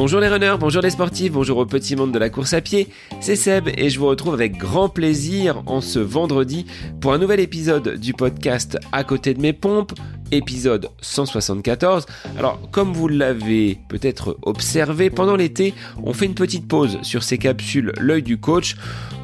Bonjour les runners, bonjour les sportifs, bonjour au petit monde de la course à pied, c'est Seb et je vous retrouve avec grand plaisir en ce vendredi pour un nouvel épisode du podcast À côté de mes pompes, épisode 174. Alors comme vous l'avez peut-être observé, pendant l'été on fait une petite pause sur ces capsules L'œil du coach.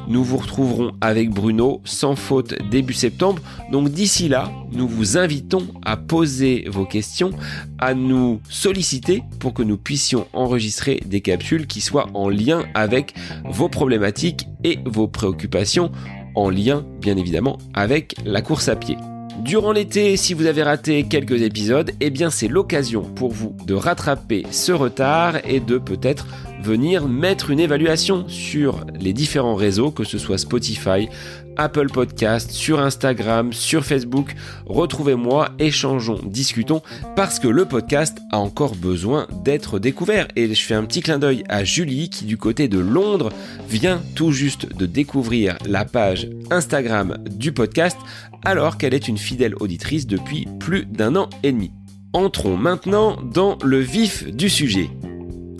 Nous vous retrouverons avec Bruno sans faute début septembre. Donc d'ici là, nous vous invitons à poser vos questions, à nous solliciter pour que nous puissions enregistrer des capsules qui soient en lien avec vos problématiques et vos préoccupations, en lien bien évidemment avec la course à pied. Durant l'été, si vous avez raté quelques épisodes, eh bien c'est l'occasion pour vous de rattraper ce retard et de peut-être venir mettre une évaluation sur les différents réseaux, que ce soit Spotify, Apple Podcast, sur Instagram, sur Facebook. Retrouvez-moi, échangeons, discutons, parce que le podcast a encore besoin d'être découvert. Et je fais un petit clin d'œil à Julie qui du côté de Londres vient tout juste de découvrir la page Instagram du podcast alors qu'elle est une fidèle auditrice depuis plus d'un an et demi. Entrons maintenant dans le vif du sujet.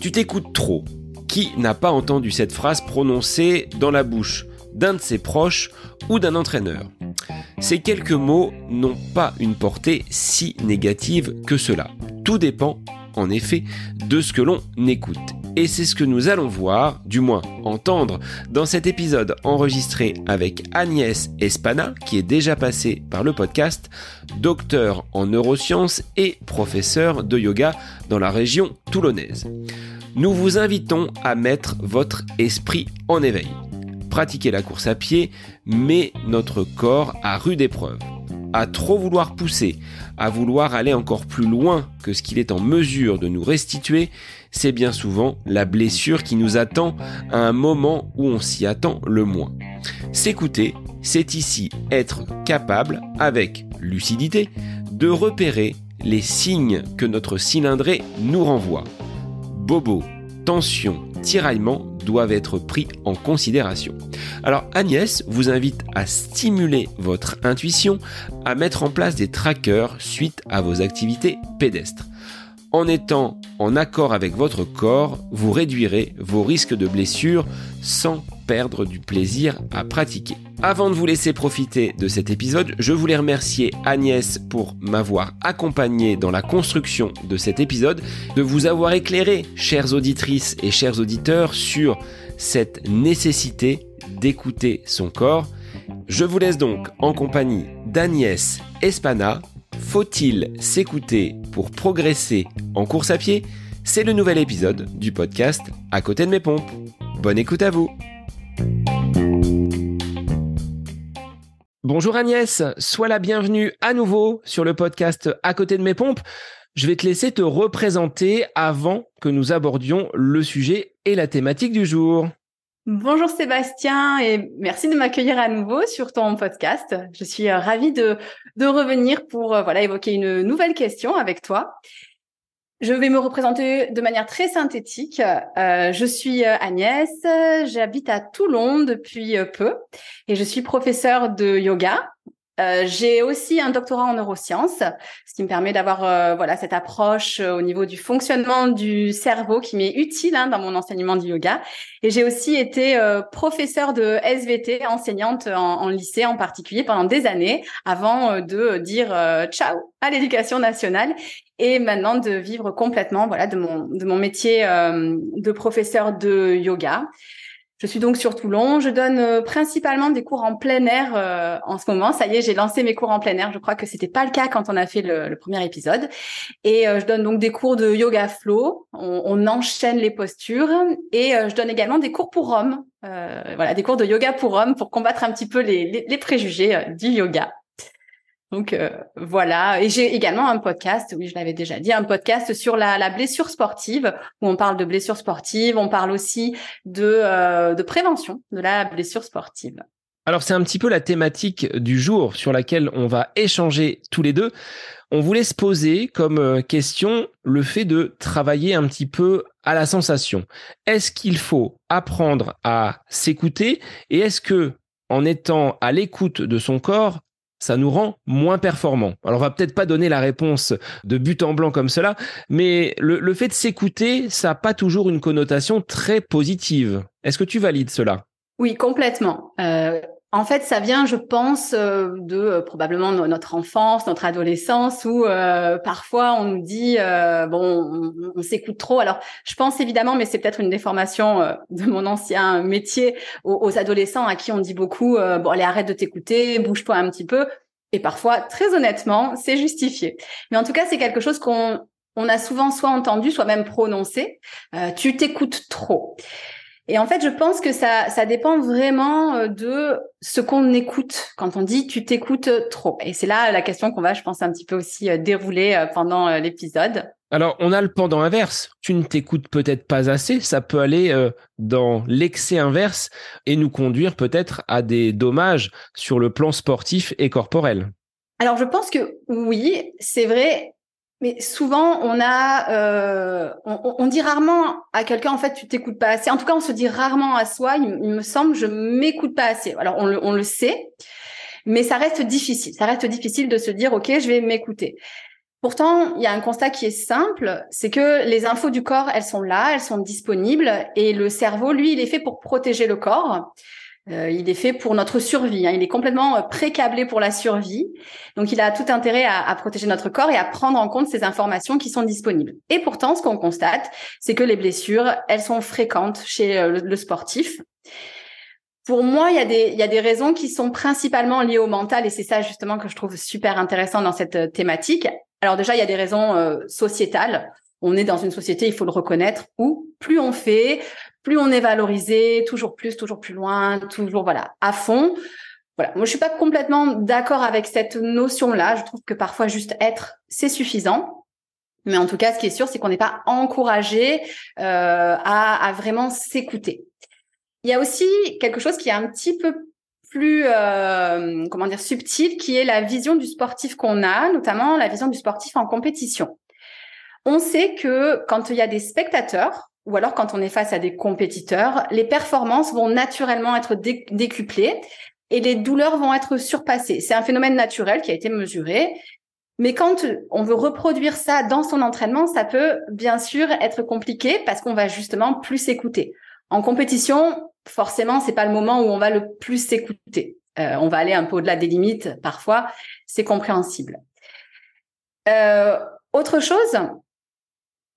Tu t'écoutes trop. Qui n'a pas entendu cette phrase prononcée dans la bouche? D'un de ses proches ou d'un entraîneur Ces quelques mots n'ont pas une portée si négative que cela. Tout dépend, en effet, de ce que l'on écoute. Et c'est ce que nous allons voir, du moins entendre, dans cet épisode enregistré avec Agnès Espana, qui est déjà passée par le podcast, docteur en neurosciences et professeur de yoga dans la région toulonnaise. Nous vous invitons à mettre votre esprit en éveil. Pratiquer la course à pied met notre corps à rude épreuve à trop vouloir pousser, à vouloir aller encore plus loin que ce qu'il est en mesure de nous restituer, c'est bien souvent la blessure qui nous attend à un moment où on s'y attend le moins. S'écouter, c'est ici être capable, avec lucidité, de repérer les signes que notre cylindrée nous renvoie. Bobo, tension, tiraillement doivent être pris en considération. Alors Agnès vous invite à stimuler votre intuition, à mettre en place des trackers suite à vos activités pédestres. En étant en accord avec votre corps, vous réduirez vos risques de blessures sans perdre du plaisir à pratiquer. Avant de vous laisser profiter de cet épisode, je voulais remercier Agnès pour m'avoir accompagné dans la construction de cet épisode, de vous avoir éclairé, chères auditrices et chers auditeurs, sur cette nécessité d'écouter son corps. Je vous laisse donc en compagnie d'Agnès Espana, faut-il s'écouter pour progresser en course à pied? C'est le nouvel épisode du podcast À côté de mes pompes. Bonne écoute à vous Bonjour Agnès, sois la bienvenue à nouveau sur le podcast À côté de mes pompes. Je vais te laisser te représenter avant que nous abordions le sujet et la thématique du jour. Bonjour Sébastien et merci de m'accueillir à nouveau sur ton podcast. Je suis euh, ravie de, revenir pour euh, voilà évoquer une nouvelle question avec toi. Je vais me représenter de manière très synthétique. Euh, je suis Agnès, j'habite à Toulon depuis peu et je suis professeure de yoga euh, j'ai aussi un doctorat en neurosciences, ce qui me permet d'avoir euh, voilà cette approche euh, au niveau du fonctionnement du cerveau qui m'est utile hein, dans mon enseignement du yoga. Et j'ai aussi été professeure de SVT, enseignante en, en, lycée en particulier pendant des années, avant de dire ciao à l'éducation nationale et maintenant de vivre complètement voilà de mon de mon métier de professeur de yoga. Je suis donc sur Toulon. Je donne euh, principalement des cours en plein air euh, en ce moment. Ça y est, j'ai lancé mes cours en plein air. Je crois que c'était pas le cas quand on a fait le, premier épisode. Et euh, je donne donc des cours de yoga flow. On, enchaîne les postures et je donne également des cours pour hommes. voilà, des cours de yoga pour hommes pour combattre un petit peu les, les préjugés du yoga. Donc euh, voilà, et j'ai également un podcast, oui je l'avais déjà dit, un podcast sur la, blessure sportive, où on parle de blessure sportive, on parle aussi de, euh, de prévention de la blessure sportive. Alors c'est un petit peu la thématique du jour sur laquelle on va échanger tous les deux. On voulait se poser comme euh, question le fait de travailler un petit peu à la sensation. Est-ce qu'il faut apprendre à s'écouter et est-ce que en étant à l'écoute de son corps, ça nous rend moins performants. Alors on va peut-être pas donner la réponse de but en blanc comme cela, mais le, fait de s'écouter, ça n'a pas toujours une connotation très positive. Est-ce que tu valides cela? Oui, complètement. Euh, en fait, ça vient, je pense, euh, de euh, probablement notre enfance, notre adolescence, où euh, parfois on nous dit bon, on, s'écoute trop. Alors, je pense évidemment, mais c'est peut-être une déformation de mon ancien métier aux, adolescents à qui on dit beaucoup bon, allez, arrête de t'écouter, bouge-toi un petit peu. Et parfois, très honnêtement, c'est justifié. Mais en tout cas, c'est quelque chose qu'on on a souvent soit entendu, soit même prononcé. tu t'écoutes trop. Et en fait, je pense que ça, ça dépend vraiment euh, de ce qu'on écoute quand on dit tu t'écoutes trop. Et c'est là la question qu'on va, je pense, un petit peu aussi euh, dérouler euh, pendant l'épisode. Alors, on a le pendant inverse. Tu ne t'écoutes peut-être pas assez. Ça peut aller dans l'excès inverse et nous conduire peut-être à des dommages sur le plan sportif et corporel. Alors, je pense que oui, c'est vrai. Mais souvent, on a, euh, on, dit rarement à quelqu'un en fait, tu t'écoutes pas assez. En tout cas, on se dit rarement à soi, il, me semble, je m'écoute pas assez. Alors, on le, on le sait, mais ça reste difficile. Ça reste difficile de se dire, ok, je vais m'écouter. Pourtant, il y a un constat qui est simple, c'est que les infos du corps, elles sont là, elles sont disponibles, et le cerveau, lui, il est fait pour protéger le corps. Euh, il est fait pour notre survie. Hein. Il est complètement euh, précablé pour la survie. Donc, il a tout intérêt à, protéger notre corps et à prendre en compte ces informations qui sont disponibles. Et pourtant, ce qu'on constate, c'est que les blessures, elles sont fréquentes chez euh, le, sportif. Pour moi, il y, a des, il y a des raisons qui sont principalement liées au mental et c'est ça justement que je trouve super intéressant dans cette thématique. Alors déjà, il y a des raisons sociétales on est dans une société, il faut le reconnaître, où plus on fait, plus on est valorisé, toujours plus, toujours plus loin, toujours voilà, à fond. Voilà, moi je suis pas complètement d'accord avec cette notion-là. Je trouve que parfois juste être, c'est suffisant. Mais en tout cas, ce qui est sûr, c'est qu'on n'est pas encouragé euh, à, vraiment s'écouter. Il y a aussi quelque chose qui est un petit peu plus euh, comment dire subtil, qui est la vision du sportif qu'on a, notamment la vision du sportif en compétition. On sait que quand il y a des spectateurs, ou alors quand on est face à des compétiteurs, les performances vont naturellement être décuplées et les douleurs vont être surpassées. C'est un phénomène naturel qui a été mesuré. Mais quand on veut reproduire ça dans son entraînement, ça peut bien sûr être compliqué parce qu'on va justement plus s'écouter. En compétition, forcément, c'est pas le moment où on va le plus s'écouter. Euh, on va aller un peu au-delà des limites parfois, c'est compréhensible. Euh, autre chose,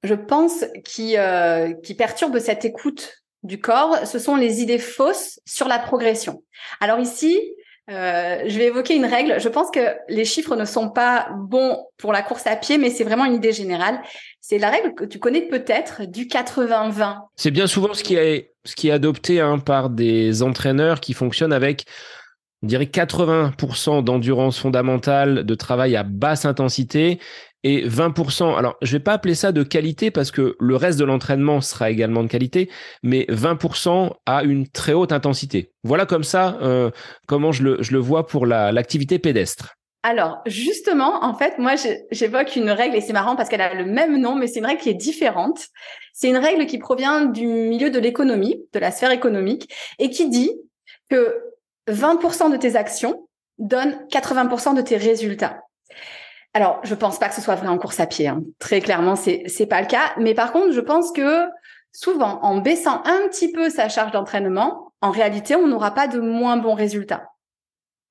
je pense, qui, euh, perturbe cette écoute du corps, ce sont les idées fausses sur la progression. Alors ici, euh, je vais évoquer une règle. Je pense que les chiffres ne sont pas bons pour la course à pied, mais c'est vraiment une idée générale. C'est la règle que tu connais peut-être du 80-20. C'est bien souvent ce qui est, ce qui est adopté hein, par des entraîneurs qui fonctionnent avec on dirait 80% d'endurance fondamentale, de travail à basse intensité et 20%. Alors, je vais pas appeler ça de qualité parce que le reste de l'entraînement sera également de qualité, mais 20% à une très haute intensité. Voilà comme ça euh, comment je le, je le vois pour l'activité pédestre. Alors, justement, en fait, moi, j'évoque une règle et c'est marrant parce qu'elle a le même nom, mais c'est une règle qui est différente. C'est une règle qui provient du milieu de l'économie, de la sphère économique, et qui dit que 20% de tes actions donnent 80% de tes résultats. Alors, je pense pas que ce soit vrai en course à pied. Hein. Très clairement, c'est c'est pas le cas. Mais par contre, je pense que souvent, en baissant un petit peu sa charge d'entraînement, en réalité, on n'aura pas de moins bons résultats.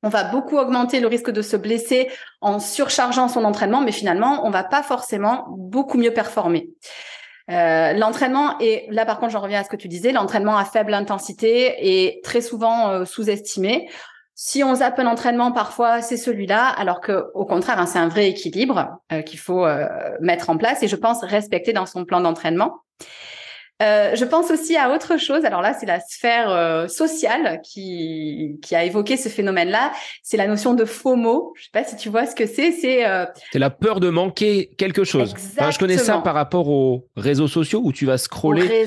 On va beaucoup augmenter le risque de se blesser en surchargeant son entraînement, mais finalement, on va pas forcément beaucoup mieux performer. Euh, l'entraînement et là par contre j'en reviens à ce que tu disais, l'entraînement à faible intensité est très souvent euh, sous-estimé. Si on zappe un entraînement, parfois c'est celui-là, alors que au contraire, hein, c'est un vrai équilibre euh, qu'il faut euh, mettre en place et je pense respecter dans son plan d'entraînement. Euh, je pense aussi à autre chose. Alors là, c'est la sphère sociale qui, qui a évoqué ce phénomène-là. C'est la notion de FOMO. Je sais pas si tu vois ce que c'est. C'est c'est la peur de manquer quelque chose. je connais ça par rapport aux réseaux sociaux où tu vas scroller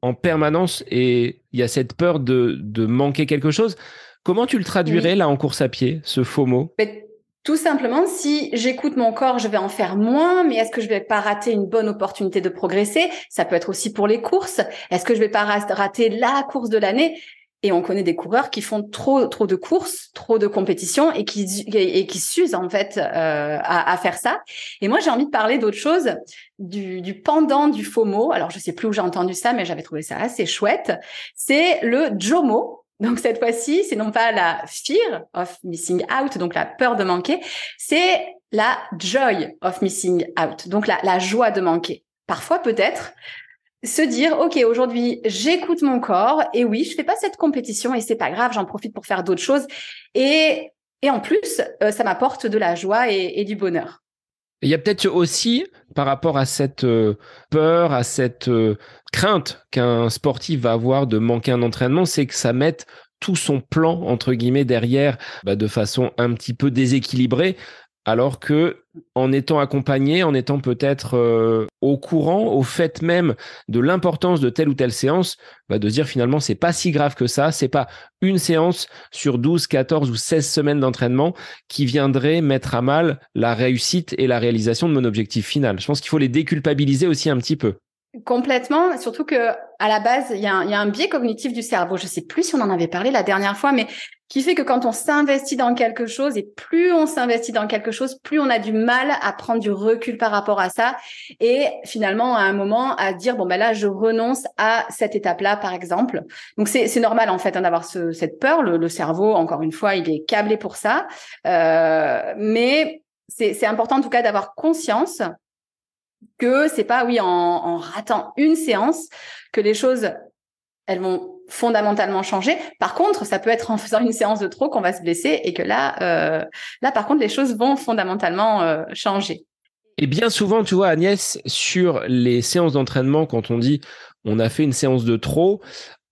en permanence et il y a cette peur de, de manquer quelque chose. Comment tu le traduirais là en course à pied, ce faux mot? Tout simplement, si j'écoute mon corps, je vais en faire moins, mais est-ce que je vais pas rater une bonne opportunité de progresser? Ça peut être aussi pour les courses. Est-ce que je vais pas rater la course de l'année? Et on connaît des coureurs qui font trop trop de courses, trop de compétitions et qui et qui s'usent en fait euh, à, à, faire ça. Et moi j'ai envie de parler d'autre chose, du, du pendant du FOMO. Alors je sais plus où j'ai entendu ça, mais j'avais trouvé ça assez chouette. C'est le JOMO. Donc cette fois-ci, c'est non pas la fear of missing out, donc la peur de manquer, c'est la joy of missing out, donc la, joie de manquer. Parfois peut-être se dire ok aujourd'hui j'écoute mon corps et oui je fais pas cette compétition et c'est pas grave j'en profite pour faire d'autres choses et et en plus euh, ça m'apporte de la joie et, du bonheur il y a peut-être aussi par rapport à cette euh, peur à cette euh, crainte qu'un sportif va avoir de manquer un entraînement c'est que ça mette tout son plan entre guillemets derrière bah, de façon un petit peu déséquilibrée alors que en étant accompagné, en étant peut-être euh, au courant, au fait même de l'importance de telle ou telle séance, bah de dire finalement c'est pas si grave que ça, c'est pas une séance sur 12, 14 ou 16 semaines d'entraînement qui viendrait mettre à mal la réussite et la réalisation de mon objectif final. Je pense qu'il faut les déculpabiliser aussi un petit peu. Complètement, surtout que à la base, il y, a un, biais cognitif du cerveau. Je sais plus si on en avait parlé la dernière fois, mais qui fait que quand on s'investit dans quelque chose et plus on s'investit dans quelque chose, plus on a du mal à prendre du recul par rapport à ça et finalement à un moment à dire bon ben là je renonce à cette étape-là par exemple. Donc c'est normal en fait hein, d'avoir cette peur. Le, cerveau, encore une fois, il est câblé pour ça, euh, mais c'est important en tout cas d'avoir conscience que c'est pas oui en, ratant une séance que les choses elles vont fondamentalement changer. Par contre, ça peut être en faisant une séance de trop qu'on va se blesser et que là, euh, là par contre, les choses vont fondamentalement euh, changer. Et bien souvent, tu vois, Agnès, sur les séances d'entraînement, quand on dit on a fait une séance de trop,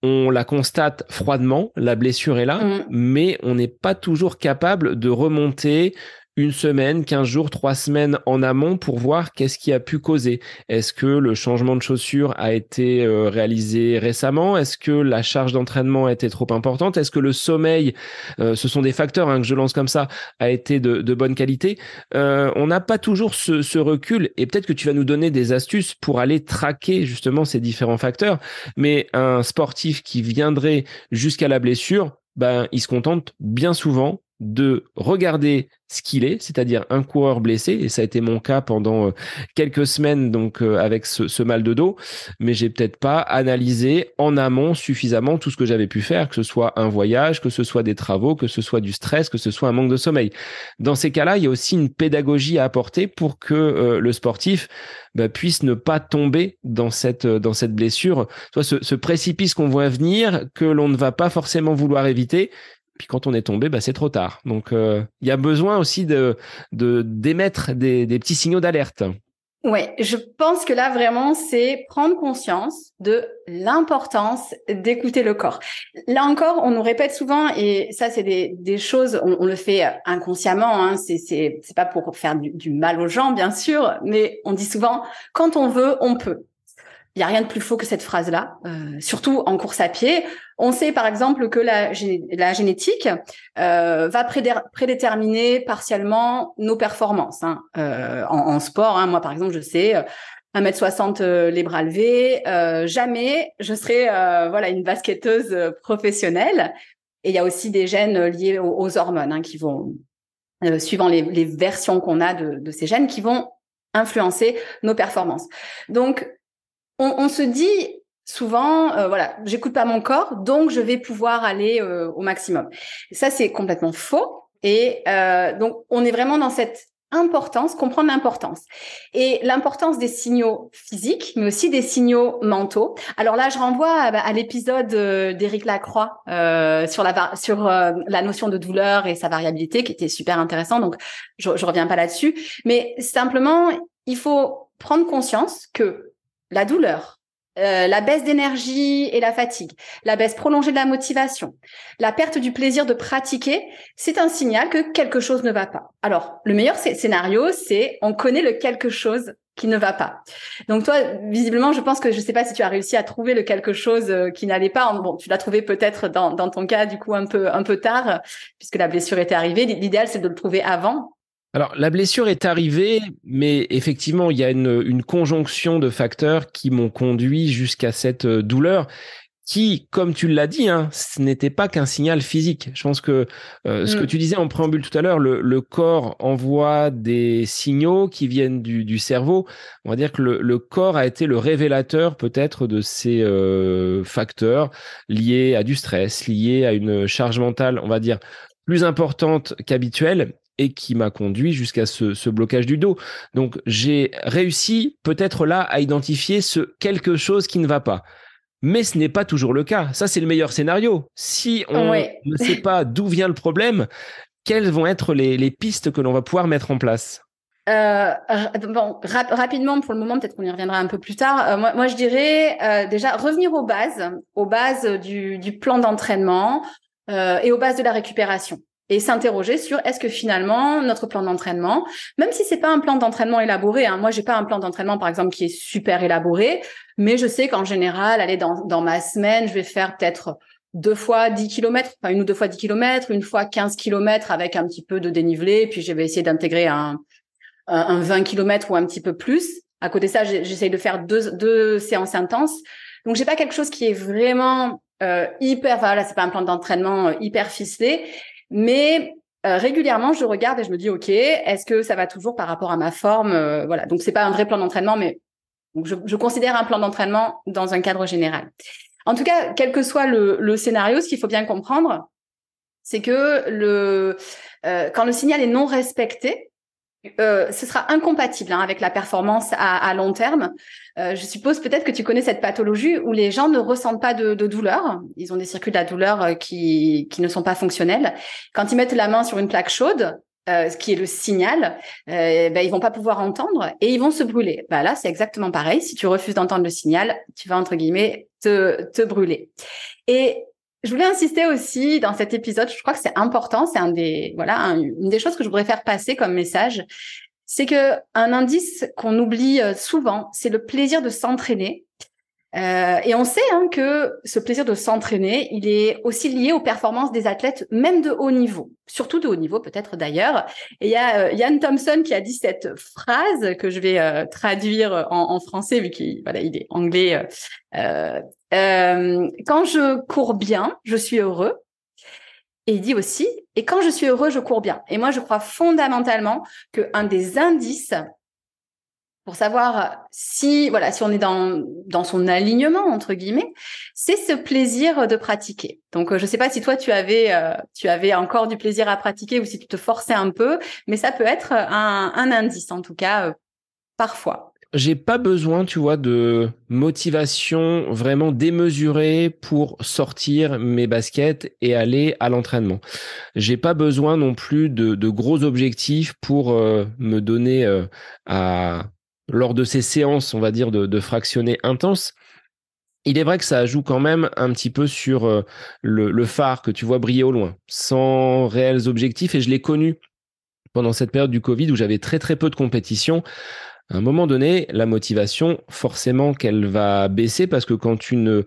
on la constate froidement, la blessure est là, mmh. mais on n'est pas toujours capable de remonter une semaine, quinze jours, trois semaines en amont pour voir qu'est-ce qui a pu causer. Est-ce que le changement de chaussure a été euh, réalisé récemment? Est-ce que la charge d'entraînement a été trop importante? Est-ce que le sommeil, euh, ce sont des facteurs hein, que je lance comme ça, a été de, bonne qualité? Euh, On n'a pas toujours ce, ce recul et peut-être que tu vas nous donner des astuces pour aller traquer justement ces différents facteurs. Mais un sportif qui viendrait jusqu'à la blessure, ben, il se contente bien souvent de regarder ce qu'il est, c'est-à-dire un coureur blessé, et ça a été mon cas pendant euh, quelques semaines donc euh, avec ce, mal de dos, mais j'ai peut-être pas analysé en amont suffisamment tout ce que j'avais pu faire, que ce soit un voyage, que ce soit des travaux, que ce soit du stress, que ce soit un manque de sommeil. Dans ces cas-là, il y a aussi une pédagogie à apporter pour que euh, le sportif bah, puisse ne pas tomber dans cette dans cette blessure, soit ce, ce précipice qu'on voit venir, que l'on ne va pas forcément vouloir éviter, puis quand on est tombé, bah, c'est trop tard. Donc, euh, il y a besoin aussi de d'émettre des, petits signaux d'alerte. Ouais, je pense que là vraiment c'est prendre conscience de l'importance d'écouter le corps. Là encore, on nous répète souvent et ça c'est des, choses, on, le fait inconsciemment. Hein, c'est c'est c'est pas pour faire du, mal aux gens bien sûr, mais on dit souvent quand on veut, on peut. Il y a rien de plus faux que cette phrase-là, euh, surtout en course à pied. On sait par exemple que la, génétique euh, va prédéterminer partiellement nos performances hein. euh, en, sport. Hein. Moi, par exemple, je sais 1m60 euh, les bras levés, euh, jamais je serai voilà une basketteuse professionnelle. Et il y a aussi des gènes liés aux, hormones hein, qui vont, suivant les, les versions qu'on a de, de ces gènes, qui vont influencer nos performances. Donc on, se dit souvent, euh, voilà, j'écoute pas mon corps, donc je vais pouvoir aller euh, au maximum. Ça, c'est complètement faux. Et euh, donc, on est vraiment dans cette importance, comprendre l'importance. Et l'importance des signaux physiques, mais aussi des signaux mentaux. Alors là, je renvoie à, l'épisode d'Éric Lacroix sur la sur la notion de douleur et sa variabilité, qui était super intéressant. Donc, je, je reviens pas là-dessus. Mais simplement, il faut prendre conscience que la douleur, euh, la baisse d'énergie et la fatigue, la baisse prolongée de la motivation, la perte du plaisir de pratiquer, c'est un signal que quelque chose ne va pas. Alors, le meilleur scénario, c'est on connaît le quelque chose qui ne va pas. Donc toi, visiblement, je pense que je ne sais pas si tu as réussi à trouver le quelque chose euh, qui n'allait pas. Bon, tu l'as trouvé peut-être dans, dans ton cas, du coup, un peu un peu tard, puisque la blessure était arrivée. L'idéal, c'est de le trouver avant alors, la blessure est arrivée, mais effectivement, il y a une, conjonction de facteurs qui m'ont conduit jusqu'à cette euh, douleur qui, comme tu l'as dit, hein, ce n'était pas qu'un signal physique. Je pense que euh, ce que mm. tu disais en préambule tout à l'heure, le, corps envoie des signaux qui viennent du, cerveau. On va dire que le, corps a été le révélateur peut-être de ces euh, facteurs liés à du stress, liés à une charge mentale, on va dire, plus importante qu'habituelle et qui m'a conduit jusqu'à ce, ce, blocage du dos. Donc j'ai réussi peut-être là à identifier ce quelque chose qui ne va pas. Mais ce n'est pas toujours le cas. Ça, c'est le meilleur scénario. Si on ne sait pas d'où vient le problème, quelles vont être les, pistes que l'on va pouvoir mettre en place? Euh, bon, rapidement pour le moment, peut-être qu'on y reviendra un peu plus tard. Euh, moi, moi, je dirais euh, déjà revenir aux bases, aux bases du, du plan d'entraînement et aux bases de la récupération et s'interroger sur est-ce que finalement notre plan d'entraînement, même si c'est pas un plan d'entraînement élaboré, hein, moi j'ai pas un plan d'entraînement par exemple qui est super élaboré, mais je sais qu'en général, aller dans, dans ma semaine, je vais faire peut-être deux fois 10 km, enfin une ou deux fois 10 km, une fois 15 km avec un petit peu de dénivelé, puis je vais essayer d'intégrer un, un, 20 km ou un petit peu plus. À côté de ça, j'essaye de faire deux, deux séances intenses. Donc j'ai pas quelque chose qui est vraiment euh, hyper, voilà, c'est pas un plan d'entraînement euh, hyper ficelé, mais euh, régulièrement, je regarde et je me dis, OK, est-ce que ça va toujours par rapport à ma forme euh, Voilà, donc c'est pas un vrai plan d'entraînement, mais je, considère un plan d'entraînement dans un cadre général. En tout cas, quel que soit le, le scénario, ce qu'il faut bien comprendre, c'est que le euh, quand le signal est non respecté, euh, ce sera incompatible hein, avec la performance à, à long terme. Euh, je suppose peut-être que tu connais cette pathologie où les gens ne ressentent pas de, de douleur. Ils ont des circuits de la douleur euh, qui, qui ne sont pas fonctionnels. Quand ils mettent la main sur une plaque chaude, euh, ce qui est le signal, euh, ben, ils vont pas pouvoir entendre et ils vont se brûler. Ben, là, c'est exactement pareil. Si tu refuses d'entendre le signal, tu vas entre guillemets te, te brûler. Et je voulais insister aussi dans cet épisode, je crois que c'est important, c'est un des voilà une des choses que je voudrais faire passer comme message, c'est que un indice qu'on oublie euh, souvent, c'est le plaisir de s'entraîner. Euh, et on sait hein, que ce plaisir de s'entraîner, il est aussi lié aux performances des athlètes, même de haut niveau, surtout de haut niveau peut-être d'ailleurs. Et il y a euh, Thompson qui a dit cette phrase que je vais euh, traduire en, en, français vu qu'il voilà, il est anglais. Euh, quand je cours bien, je suis heureux. Et il dit aussi, et quand je suis heureux, je cours bien. Et moi, je crois fondamentalement que un des indices pour savoir si voilà si on est dans dans son alignement entre guillemets, c'est ce plaisir de pratiquer. Donc euh, je sais pas si toi tu avais euh, tu avais encore du plaisir à pratiquer ou si tu te forçais un peu, mais ça peut être un, indice en tout cas parfois. J'ai pas besoin, tu vois, de motivation vraiment démesurée pour sortir mes baskets et aller à l'entraînement. J'ai pas besoin non plus de, de gros objectifs pour me donner à lors de ces séances, on va dire, de, de fractionnés intenses, il est vrai que ça joue quand même un petit peu sur euh, le, phare que tu vois briller au loin, sans réels objectifs. Et je l'ai connu pendant cette période du Covid où j'avais très très peu de compétition. À un moment donné, la motivation, forcément qu'elle va baisser parce que quand tu ne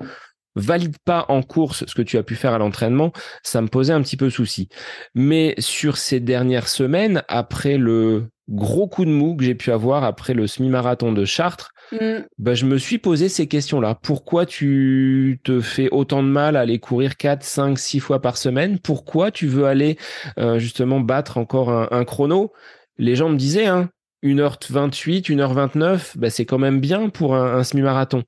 valides pas en course ce que tu as pu faire à l'entraînement, ça me posait un petit peu souci. Mais sur ces dernières semaines, après le gros coup de mou que j'ai pu avoir après le semi-marathon de Chartres, mm. bah, je me suis posé ces questions-là. Pourquoi tu te fais autant de mal à aller courir 4, 5, 6 fois par semaine? Pourquoi tu veux aller euh, justement battre encore un, un chrono? Les gens me disaient, hein, 1h28, 1h29, bah, c'est quand même bien pour un, semi-marathon.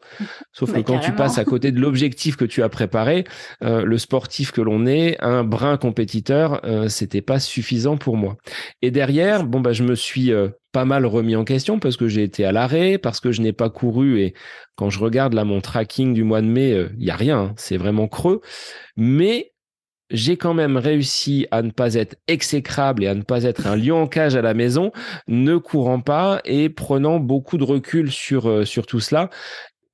Sauf que quand tu passes à côté de l'objectif que tu as préparé, euh, le sportif que l'on est, un brin compétiteur, euh, c'était pas suffisant pour moi. Et derrière, bon bah je me suis euh, pas mal remis en question parce que j'ai été à l'arrêt, parce que je n'ai pas couru et quand je regarde là mon tracking du mois de mai, il y a rien, hein, c'est vraiment creux. Mais j'ai quand même réussi à ne pas être exécrable et à ne pas être un lion en cage à la maison, ne courant pas et prenant beaucoup de recul sur, euh, sur tout cela.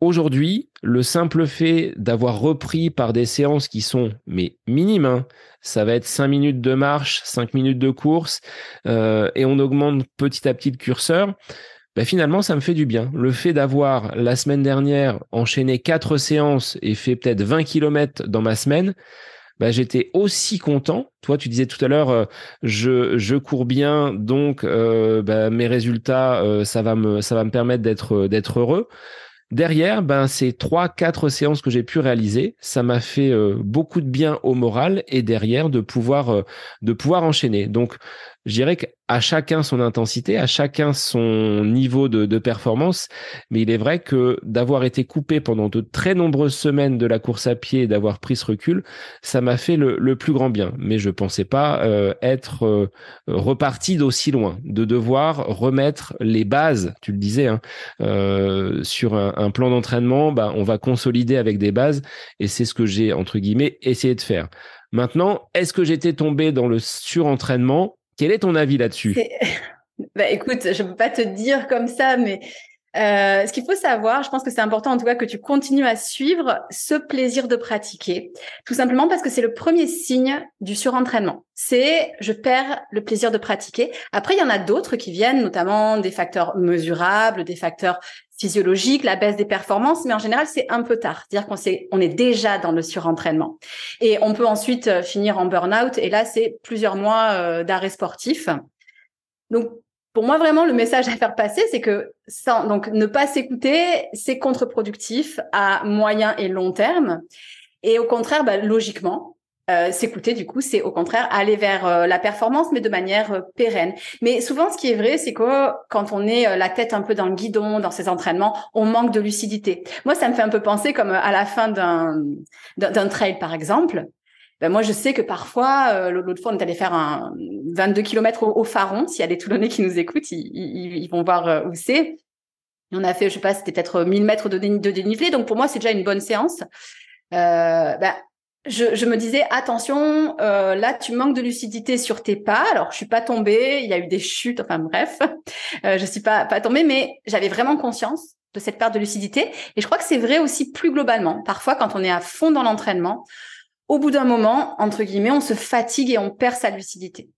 Aujourd'hui, le simple fait d'avoir repris par des séances qui sont mais minimes, hein, ça va être 5 minutes de marche, 5 minutes de course, euh, et on augmente petit à petit le curseur, ben finalement, ça me fait du bien. Le fait d'avoir, la semaine dernière, enchaîné quatre séances et fait peut-être 20 km dans ma semaine, bah, j'étais aussi content. Toi, tu disais tout à l'heure, euh, je, je cours bien, donc euh, bah, mes résultats, euh, ça va me ça va me permettre d'être d'être heureux. Derrière, ben, ces trois, quatre séances que j'ai pu réaliser, ça m'a fait beaucoup de bien au moral et derrière de pouvoir, de pouvoir enchaîner. Donc, je dirais qu'à chacun son intensité, à chacun son niveau de, de performance, mais il est vrai que d'avoir été coupé pendant de très nombreuses semaines de la course à pied et d'avoir pris ce recul, ça m'a fait le, le, plus grand bien. Mais je pensais pas euh, être euh, reparti d'aussi loin, de devoir remettre les bases, tu le disais, hein, euh, sur un, un plan d'entraînement, bah, on va consolider avec des bases, et c'est ce que j'ai, entre guillemets, essayé de faire. Maintenant, est-ce que j'étais tombé dans le surentraînement? Quel est ton avis là-dessus? Bah, Écoute, je ne peux pas te dire comme ça, mais euh, ce qu'il faut savoir, je pense que c'est important en tout cas que tu continues à suivre ce plaisir de pratiquer, tout simplement parce que c'est le premier signe du surentraînement. C'est je perds le plaisir de pratiquer. Après, il y en a d'autres qui viennent, notamment des facteurs mesurables, des facteurs physiologiques, la baisse des performances, mais en général, c'est un peu tard. C'est-à-dire qu'on est, on est déjà dans le surentraînement. Et on peut ensuite euh, finir en burn-out, et là, c'est plusieurs mois euh, d'arrêt sportif. Donc, pour moi, vraiment, le message à faire passer, c'est que sans, donc, ne pas s'écouter, c'est contre-productif à moyen et long terme. Et au contraire, bah, logiquement, euh, s'écouter, du coup, c'est au contraire aller vers euh, la performance, mais de manière euh, pérenne. Mais souvent, ce qui est vrai, c'est que quand on est la tête un peu dans le guidon, dans ses entraînements, on manque de lucidité. Moi, ça me fait un peu penser comme à la fin d'un d'un trail, par exemple. Ben moi, je sais que parfois, euh, l'autre fois, on est allé faire un 22 km au, au Faron. S'il y a des Toulonnais qui nous écoutent, ils, vont voir euh, où c'est. On a fait, je sais pas, c'était peut-être 1000 mètres de, de, dénivelé. Donc, pour moi, c'est déjà une bonne séance. Euh, ben, je, me disais, attention, euh, là, tu manques de lucidité sur tes pas. Alors, je suis pas tombée. Il y a eu des chutes. Enfin, bref, euh, je suis pas, pas tombée, mais j'avais vraiment conscience de cette perte de lucidité. Et je crois que c'est vrai aussi plus globalement. Parfois, quand on est à fond dans l'entraînement, au bout d'un moment, entre guillemets, on se fatigue et on perd sa lucidité.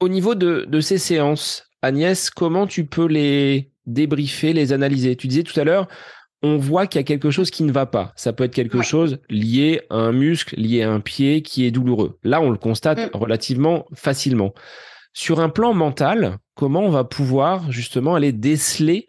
Au niveau de, ces séances, Agnès, comment tu peux les débriefer, les analyser? Tu disais tout à l'heure, on voit qu'il y a quelque chose qui ne va pas. Ça peut être quelque chose lié à un muscle, lié à un pied qui est douloureux. Là, on le constate mm. relativement facilement. Sur un plan mental, comment on va pouvoir justement aller déceler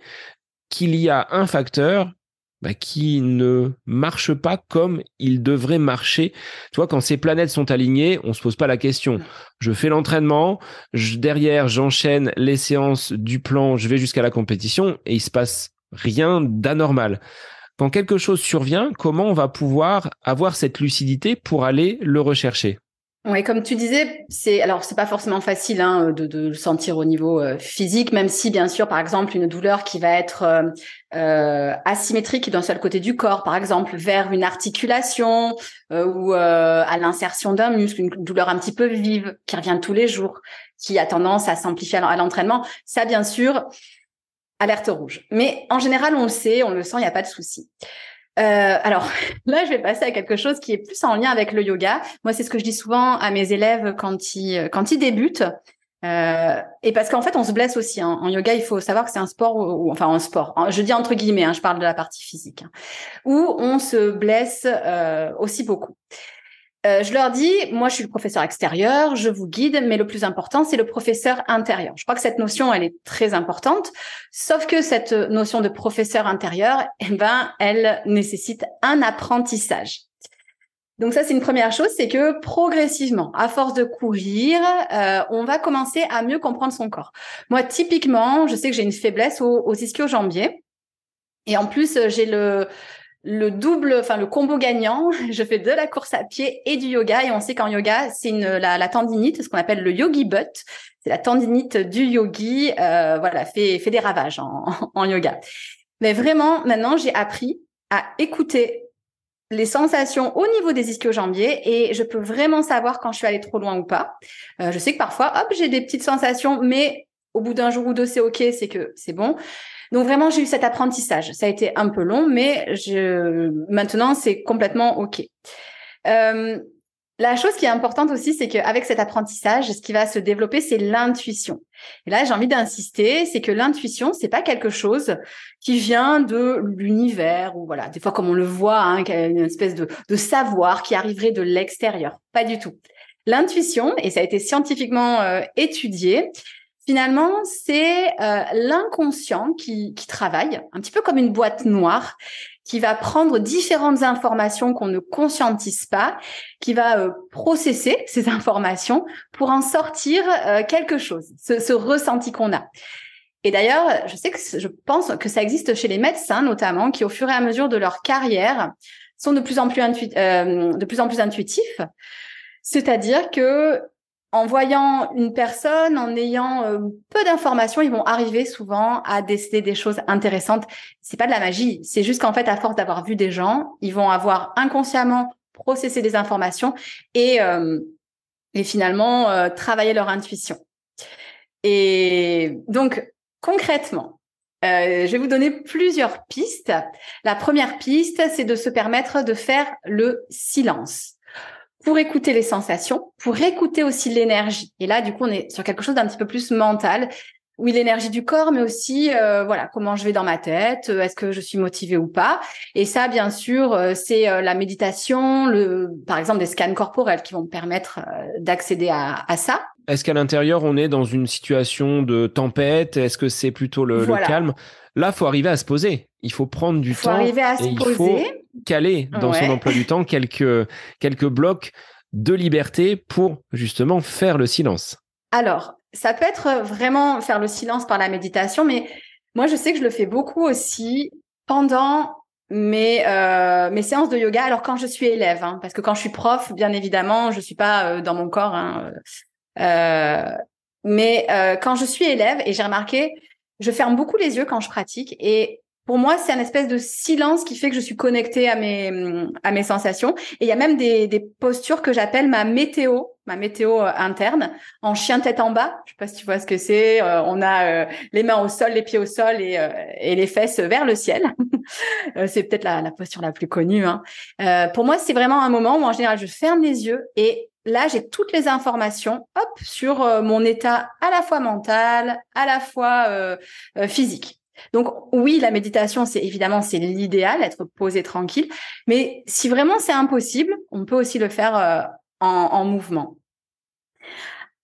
qu'il y a un facteur bah, qui ne marche pas comme il devrait marcher? Tu vois, quand ces planètes sont alignées, on se pose pas la question. Je fais l'entraînement, derrière, j'enchaîne les séances du plan, je vais jusqu'à la compétition et il se passe rien d'anormal. Quand quelque chose survient, comment on va pouvoir avoir cette lucidité pour aller le rechercher? Oui, comme tu disais, c'est alors c'est pas forcément facile hein, de, le sentir au niveau euh, physique, même si bien sûr, par exemple, une douleur qui va être euh, euh asymétrique d'un seul côté du corps, par exemple, vers une articulation ou à l'insertion d'un muscle, une douleur un petit peu vive qui revient tous les jours, qui a tendance à s'amplifier à l'entraînement, ça bien sûr, alerte rouge. Mais en général, on le sait, on le sent, il n'y a pas de souci. Euh, alors là, je vais passer à quelque chose qui est plus en lien avec le yoga. Moi, c'est ce que je dis souvent à mes élèves quand ils quand ils débutent. Euh, et parce qu'en fait, on se blesse aussi. Hein. En yoga, il faut savoir que c'est un sport, ou, enfin un sport. Hein. Je dis entre guillemets, hein, je parle de la partie physique, où on se blesse euh, aussi beaucoup. Euh, je leur dis, moi, je suis le professeur extérieur, je vous guide, mais le plus important, c'est le professeur intérieur. Je crois que cette notion, elle est très importante, sauf que cette notion de professeur intérieur, eh ben, elle nécessite un apprentissage. Donc ça, c'est une première chose, c'est que progressivement, à force de courir, euh, on va commencer à mieux comprendre son corps. Moi, typiquement, je sais que j'ai une faiblesse aux, aux ischio-jambiers. Et en plus, j'ai le, le double, enfin le combo gagnant. Je fais de la course à pied et du yoga. Et on sait qu'en yoga, c'est une la, tendinite, ce qu'on appelle le yogi butt. C'est la tendinite du yogi, euh, voilà, fait fait des ravages en, en yoga. Mais vraiment, maintenant, j'ai appris à écouter les sensations au niveau des ischio-jambiers et je peux vraiment savoir quand je suis allée trop loin ou pas. Euh, je sais que parfois, hop, j'ai des petites sensations, mais au bout d'un jour ou deux, c'est ok, c'est que c'est bon. Donc vraiment, j'ai eu cet apprentissage. Ça a été un peu long, mais je... maintenant, c'est complètement OK. Euh, la chose qui est importante aussi, c'est qu'avec cet apprentissage, ce qui va se développer, c'est l'intuition. Et là, j'ai envie d'insister, c'est que l'intuition, c'est pas quelque chose qui vient de l'univers ou voilà, des fois comme on le voit, hein, une espèce de, savoir qui arriverait de l'extérieur. Pas du tout. L'intuition, et ça a été scientifiquement euh, étudié, Finalement, c'est euh, l'inconscient qui, qui travaille, un petit peu comme une boîte noire, qui va prendre différentes informations qu'on ne conscientise pas, qui va euh, processer ces informations pour en sortir euh, quelque chose, ce, ce ressenti qu'on a. Et d'ailleurs, je sais que je pense que ça existe chez les médecins notamment, qui au fur et à mesure de leur carrière sont de plus en plus, euh, de plus, en plus intuitifs. C'est-à-dire que en voyant une personne, en ayant euh, peu d'informations, ils vont arriver souvent à décider des choses intéressantes. C'est pas de la magie, c'est juste qu'en fait, à force d'avoir vu des gens, ils vont avoir inconsciemment processé des informations et euh, finalement euh, travailler leur intuition. Et donc concrètement, je vais vous donner plusieurs pistes. La première piste, c'est de se permettre de faire le silence pour écouter les sensations, pour écouter aussi l'énergie. Et là, du coup, on est sur quelque chose d'un petit peu plus mental. Oui, l'énergie du corps, mais aussi, euh, voilà, comment je vais dans ma tête, euh, est-ce que je suis motivée ou pas. Et ça, bien sûr, euh, c'est la méditation, le, par exemple, des scans corporels qui vont me permettre d'accéder à, à ça. Est-ce qu'à l'intérieur, on est dans une situation de tempête? Est-ce que c'est plutôt le, le calme? Là, faut arriver à se poser. Il faut prendre du faut temps. Arriver à se et poser. Il faut caler dans son emploi du temps quelques, quelques blocs de liberté pour justement faire le silence. Alors, ça peut être vraiment faire le silence par la méditation, mais moi, je sais que je le fais beaucoup aussi pendant mes, euh, mes séances de yoga. Alors, quand je suis élève, hein, parce que quand je suis prof, bien évidemment, je suis pas euh, dans mon corps. Hein, euh, mais quand je suis élève, et j'ai remarqué, je ferme beaucoup les yeux quand je pratique et pour moi, c'est un espèce de silence qui fait que je suis connectée à mes à mes sensations. Et il y a même des, des postures que j'appelle ma météo, ma météo euh, interne, en chien tête en bas. Je sais pas si tu vois ce que c'est. Euh, on a euh, les mains au sol, les pieds au sol et, les fesses vers le ciel. c'est peut-être la, la, posture la plus connue. Hein. pour moi, c'est vraiment un moment où en général je ferme les yeux et là, j'ai toutes les informations, hop, sur mon état à la fois mental, à la fois physique. Donc oui, la méditation, c'est évidemment c'est l'idéal, être posé tranquille. Mais si vraiment c'est impossible, on peut aussi le faire euh, en, en, mouvement.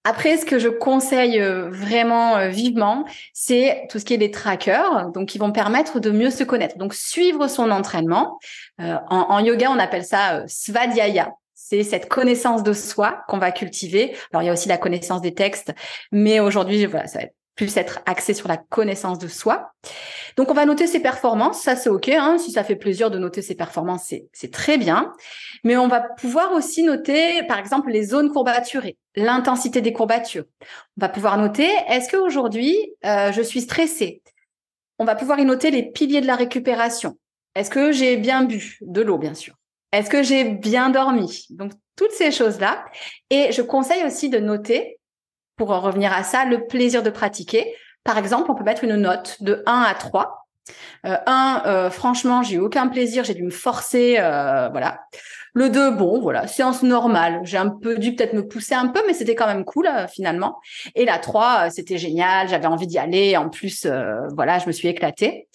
Après, ce que je conseille euh, vraiment euh, vivement, c'est tout ce qui est des trackers, donc qui vont permettre de mieux se connaître. Donc suivre son entraînement. En, en, yoga, on appelle ça svadhyaya c'est cette connaissance de soi qu'on va cultiver. Alors il y a aussi la connaissance des textes, mais aujourd'hui voilà, ça va être plus être axé sur la connaissance de soi. Donc, on va noter ses performances. Ça, c'est OK. Hein. Si ça fait plaisir de noter ses performances, c'est très bien. Mais on va pouvoir aussi noter, par exemple, les zones courbaturées, l'intensité des courbatures. On va pouvoir noter, est-ce qu'aujourd'hui, euh, je suis stressée? On va pouvoir y noter les piliers de la récupération. Est-ce que j'ai bien bu? De l'eau, bien sûr. Est-ce que j'ai bien dormi? Donc, toutes ces choses-là. Et je conseille aussi de noter pour en revenir à ça, le plaisir de pratiquer. Par exemple, on peut mettre une note de 1 à 3. Euh, 1, euh, franchement, j'ai eu aucun plaisir, j'ai dû me forcer, euh, voilà. Le 2, bon, voilà, séance normale. J'ai un peu dû peut-être me pousser un peu, mais c'était quand même cool finalement. Et la 3, euh, c'était génial, j'avais envie d'y aller. En plus, voilà, je me suis éclatée.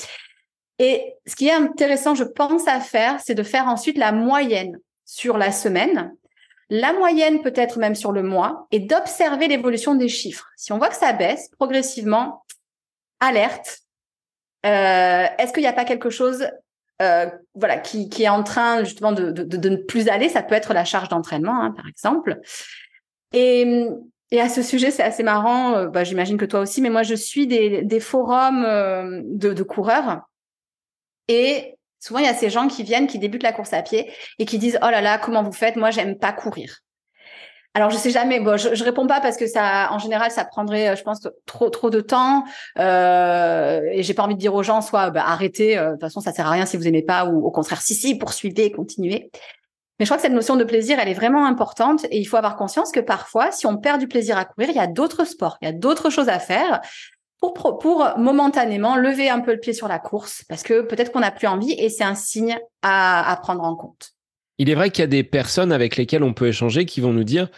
Et ce qui est intéressant, je pense, à faire, c'est de faire ensuite la moyenne sur la semaine la moyenne peut-être même sur le mois et d'observer l'évolution des chiffres. Si on voit que ça baisse progressivement, alerte. Euh, Est-ce qu'il n'y a pas quelque chose euh, voilà, qui, qui, est en train justement de, de, de, ne plus aller? Ça peut être la charge d'entraînement, hein, par exemple. Et, et à ce sujet, c'est assez marrant. Euh, bah, J'imagine que toi aussi, mais moi, je suis des, des forums euh, de, de coureurs. Et Souvent, il y a ces gens qui viennent, qui débutent la course à pied et qui disent oh là là, comment vous faites? Moi, j'aime pas courir. Alors je sais jamais. Bon, je, réponds pas parce que ça, en général, ça prendrait, je pense, trop trop de temps. Euh, et j'ai pas envie de dire aux gens soit bah, arrêtez. Euh, de toute façon, ça sert à rien si vous aimez pas, ou au contraire, si si, poursuivez, continuez. Mais je crois que cette notion de plaisir, elle est vraiment importante et il faut avoir conscience que parfois, si on perd du plaisir à courir, il y a d'autres sports, il y a d'autres choses à faire pour, pour momentanément lever un peu le pied sur la course parce que peut-être qu'on n'a plus envie et c'est un signe à, à prendre en compte. Il est vrai qu'il y a des personnes avec lesquelles on peut échanger qui vont nous dire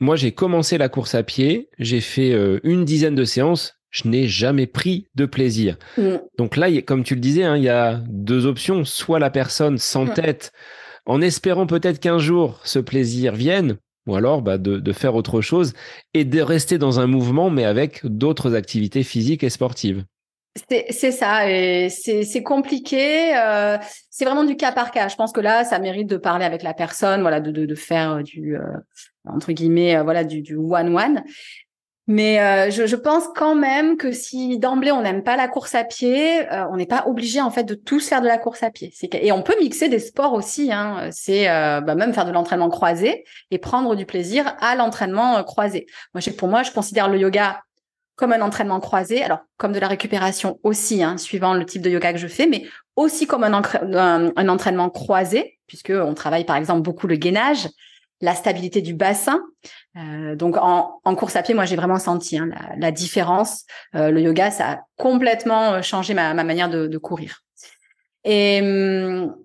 moi j'ai commencé la course à pied, j'ai fait euh, une dizaine de séances, je n'ai jamais pris de plaisir. Mm. Donc là, comme tu le disais, hein, il y a deux options. Soit la personne s'entête mm. en espérant peut-être qu'un jour ce plaisir vienne, ou alors bah, de, faire autre chose et de rester dans un mouvement, mais avec d'autres activités physiques et sportives. C'est ça, c'est compliqué. Euh, c'est vraiment du cas par cas. Je pense que là, ça mérite de parler avec la personne, voilà, de, de, de faire du euh, entre guillemets, euh, voilà, du, du one one. Mais euh, je, je, pense quand même que si d'emblée on n'aime pas la course à pied, euh, on n'est pas obligé en fait de tous faire de la course à pied. Et on peut mixer des sports aussi. Hein. C'est euh, bah, même faire de l'entraînement croisé et prendre du plaisir à l'entraînement croisé. Moi, pour moi, je considère le yoga comme un entraînement croisé, alors comme de la récupération aussi, hein, suivant le type de yoga que je fais, mais aussi comme un, un, un entraînement croisé, puisque on travaille par exemple beaucoup le gainage la stabilité du bassin. Euh, donc en, course à pied, moi j'ai vraiment senti hein, la, différence. Euh, le yoga, ça a complètement euh, changé ma, manière de, courir. Et hum,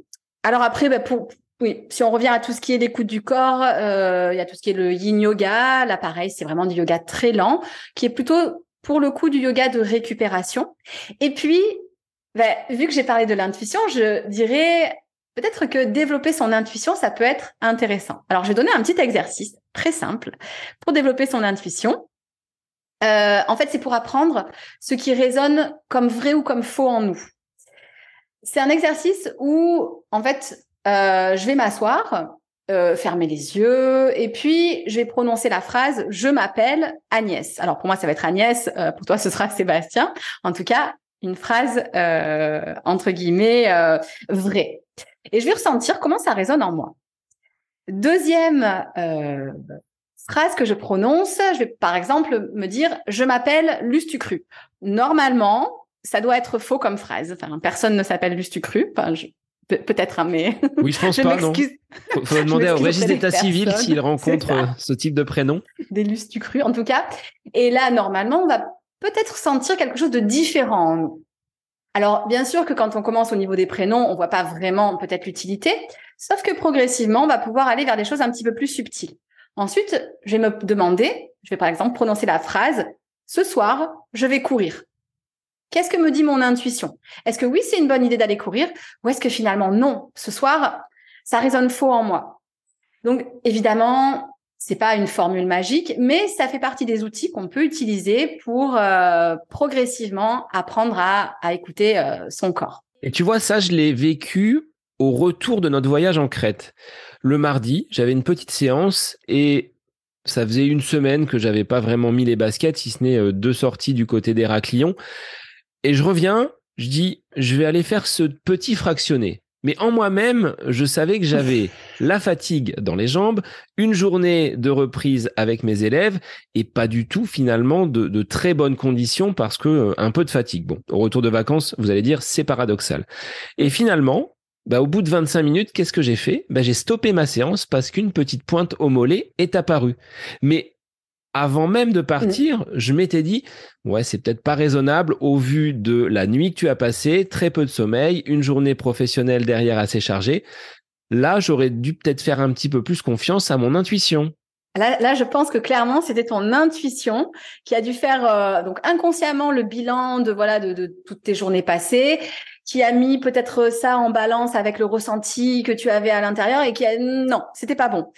alors après, bah, pour, oui, si on revient à tout ce qui est l'écoute du corps, il y a tout ce qui est le yin yoga. Là, pareil, c'est vraiment du yoga très lent, qui est plutôt pour le coup du yoga de récupération. Et puis, bah, vu que j'ai parlé de l'intuition, je dirais peut-être que développer son intuition, ça peut être intéressant. Alors, je vais donner un petit exercice très simple pour développer son intuition. Euh, en fait, c'est pour apprendre ce qui résonne comme vrai ou comme faux en nous. C'est un exercice où, en fait, euh, je vais m'asseoir, euh, fermer les yeux, et puis je vais prononcer la phrase « Je m'appelle Agnès ». Alors, pour moi, ça va être Agnès, pour toi, ce sera Sébastien. En tout cas, une phrase, entre guillemets, vraie et je vais ressentir comment ça résonne en moi. Deuxième euh, phrase que je prononce, je vais par exemple me dire je m'appelle Lustucru. Normalement, ça doit être faux comme phrase. Enfin, personne ne s'appelle Lustucru. Enfin, peut-être, hein, mais oui, je pense pas. Non. Faut, faut demander au registre d'état civil s'il rencontre euh, ce type de prénom. Des Lustucru, en tout cas. Et là, normalement, on va peut-être sentir quelque chose de différent en nous. Alors, bien sûr que quand on commence au niveau des prénoms, on voit pas vraiment peut-être l'utilité, sauf que progressivement, on va pouvoir aller vers des choses un petit peu plus subtiles. Ensuite, je vais me demander, je vais par exemple prononcer la phrase ce soir, je vais courir. Qu'est-ce que me dit mon intuition? Est-ce que oui, c'est une bonne idée d'aller courir? Ou est-ce que finalement non, ce soir, ça résonne faux en moi? Donc évidemment, c'est pas une formule magique, mais ça fait partie des outils qu'on peut utiliser pour euh, progressivement apprendre à, écouter euh, son corps. Et tu vois, ça, je l'ai vécu au retour de notre voyage en Crète. Le mardi, j'avais une petite séance et ça faisait une semaine que j'avais pas vraiment mis les baskets, si ce n'est euh, deux sorties du côté d'Héraclion. Et je reviens, je dis, je vais aller faire ce petit fractionné. Mais en moi-même, je savais que j'avais la fatigue dans les jambes, une journée de reprise avec mes élèves et pas du tout finalement de, très bonnes conditions parce que euh, un peu de fatigue. Bon, au retour de vacances, vous allez dire c'est paradoxal. Et finalement, bah, au bout de 25 minutes, qu'est-ce que j'ai fait? Bah, J'ai stoppé ma séance parce qu'une petite pointe au mollet est apparue. Mais avant même de partir, je m'étais dit, ouais, c'est peut-être pas raisonnable au vu de la nuit que tu as passée, très peu de sommeil, une journée professionnelle derrière assez chargée. Là, j'aurais dû peut-être faire un petit peu plus confiance à mon intuition. Là, je pense que clairement, c'était ton intuition qui a dû faire euh, donc inconsciemment le bilan de voilà de, de toutes tes journées passées, qui a mis peut-être ça en balance avec le ressenti que tu avais à l'intérieur et qui a non, c'était pas bon.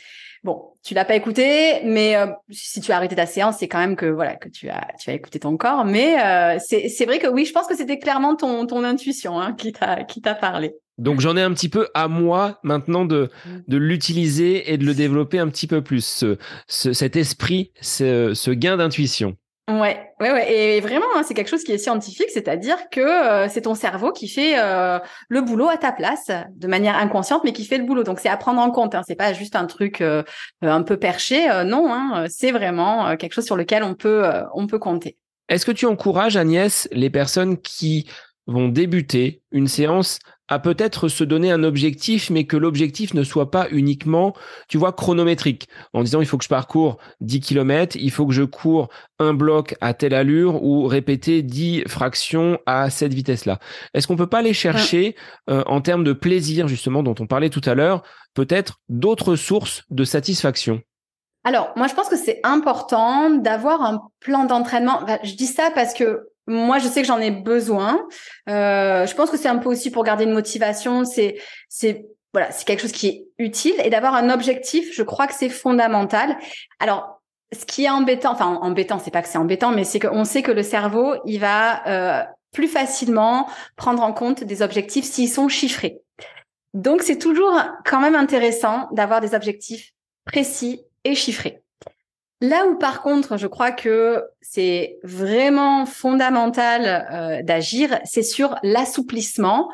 Bon, tu l'as pas écouté, mais euh, si tu as arrêté ta séance, c'est quand même que voilà que tu as tu as écouté ton corps. Mais euh, c'est c'est vrai que oui, je pense que c'était clairement ton ton intuition hein, qui t'a qui t'a parlé. Donc j'en ai un petit peu à moi maintenant de mm. de l'utiliser et de le développer un petit peu plus ce, ce cet esprit, ce, ce gain d'intuition. Ouais, ouais, ouais. Et vraiment, hein, c'est quelque chose qui est scientifique, c'est-à-dire que euh, c'est ton cerveau qui fait euh, le boulot à ta place, de manière inconsciente, mais qui fait le boulot. Donc c'est à prendre en compte. Hein. C'est pas juste un truc euh, un peu perché. non, hein, c'est vraiment quelque chose sur lequel on peut, on peut compter. Est-ce que tu encourages Agnès les personnes qui vont débuter une séance à peut-être se donner un objectif, mais que l'objectif ne soit pas uniquement, tu vois, chronométrique, en disant il faut que je parcours 10 km, il faut que je cours un bloc à telle allure ou répéter 10 fractions à cette vitesse-là. Est-ce qu'on peut pas aller chercher, euh, en termes de plaisir, justement, dont on parlait tout à l'heure, peut-être d'autres sources de satisfaction? Alors, moi, je pense que c'est important d'avoir un plan d'entraînement. je dis ça parce que moi, je sais que j'en ai besoin. Euh, je pense que c'est un peu aussi pour garder une motivation. C'est, c'est voilà, c'est quelque chose qui est utile et d'avoir un objectif, je crois que c'est fondamental. Alors, ce qui est embêtant, enfin embêtant, c'est pas que c'est embêtant, mais c'est qu'on sait que le cerveau, il va euh, plus facilement prendre en compte des objectifs s'ils sont chiffrés. Donc, c'est toujours quand même intéressant d'avoir des objectifs précis et chiffrés. Là où par contre, je crois que c'est vraiment fondamental euh, d'agir, c'est sur l'assouplissement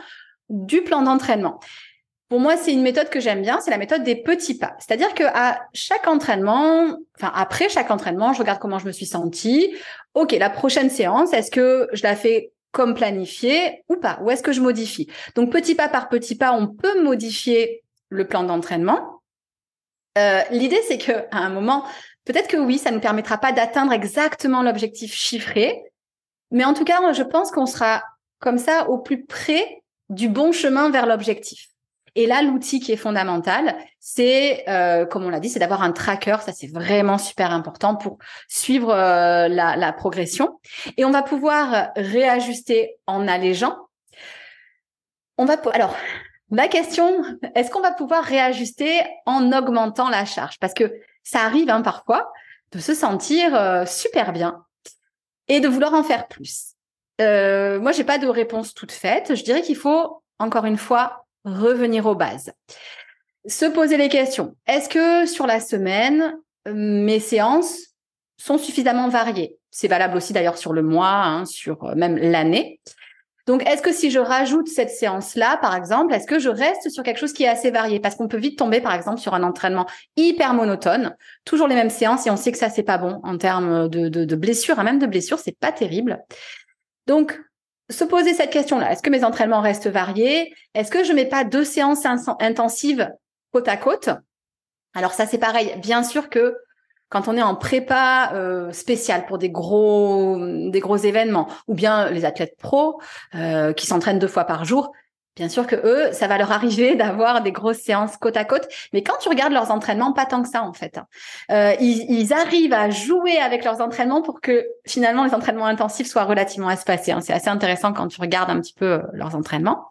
du plan d'entraînement. Pour moi, c'est une méthode que j'aime bien, c'est la méthode des petits pas. C'est-à-dire que chaque entraînement, enfin après chaque entraînement, je regarde comment je me suis sentie. Ok, la prochaine séance, est-ce que je la fais comme planifié ou pas? Ou est-ce que je modifie? Donc petit pas par petit pas, on peut modifier le plan d'entraînement. Euh, L'idée, c'est que à un moment, peut-être que oui, ça ne permettra pas d'atteindre exactement l'objectif chiffré, mais en tout cas, je pense qu'on sera comme ça au plus près du bon chemin vers l'objectif. Et là, l'outil qui est fondamental, c'est, euh, comme on l'a dit, c'est d'avoir un tracker. Ça, c'est vraiment super important pour suivre euh, la, la, progression. Et on va pouvoir réajuster en allégeant. On va, alors, ma question, est-ce qu'on va pouvoir réajuster en augmentant la charge? Parce que ça arrive hein, parfois de se sentir euh, super bien et de vouloir en faire plus. Euh, moi, j'ai pas de réponse toute faite. Je dirais qu'il faut encore une fois revenir aux bases. Se poser les questions. Est-ce que sur la semaine, mes séances sont suffisamment variées? C'est valable aussi d'ailleurs sur le mois, hein, sur euh, même l'année. Donc, est-ce que si je rajoute cette séance-là, par exemple, est-ce que je reste sur quelque chose qui est assez varié? Parce qu'on peut vite tomber, par exemple, sur un entraînement hyper monotone, toujours les mêmes séances, et on sait que ça, c'est pas bon en termes de, blessures, hein, même de blessures, c'est pas terrible. Donc, se poser cette question-là. Est-ce que mes entraînements restent variés? Est-ce que je mets pas deux séances intensives côte à côte? Alors ça, c'est pareil. Bien sûr que quand on est en prépa euh, spéciale pour des gros des gros événements, ou bien les athlètes pros euh, qui s'entraînent deux fois par jour, Bien sûr que eux, ça va leur arriver d'avoir des grosses séances côte à côte, mais quand tu regardes leurs entraînements, pas tant que ça en fait. Hein. Euh, ils, arrivent à jouer avec leurs entraînements pour que finalement les entraînements intensifs soient relativement espacés. Hein. C'est assez intéressant quand tu regardes un petit peu euh, leurs entraînements.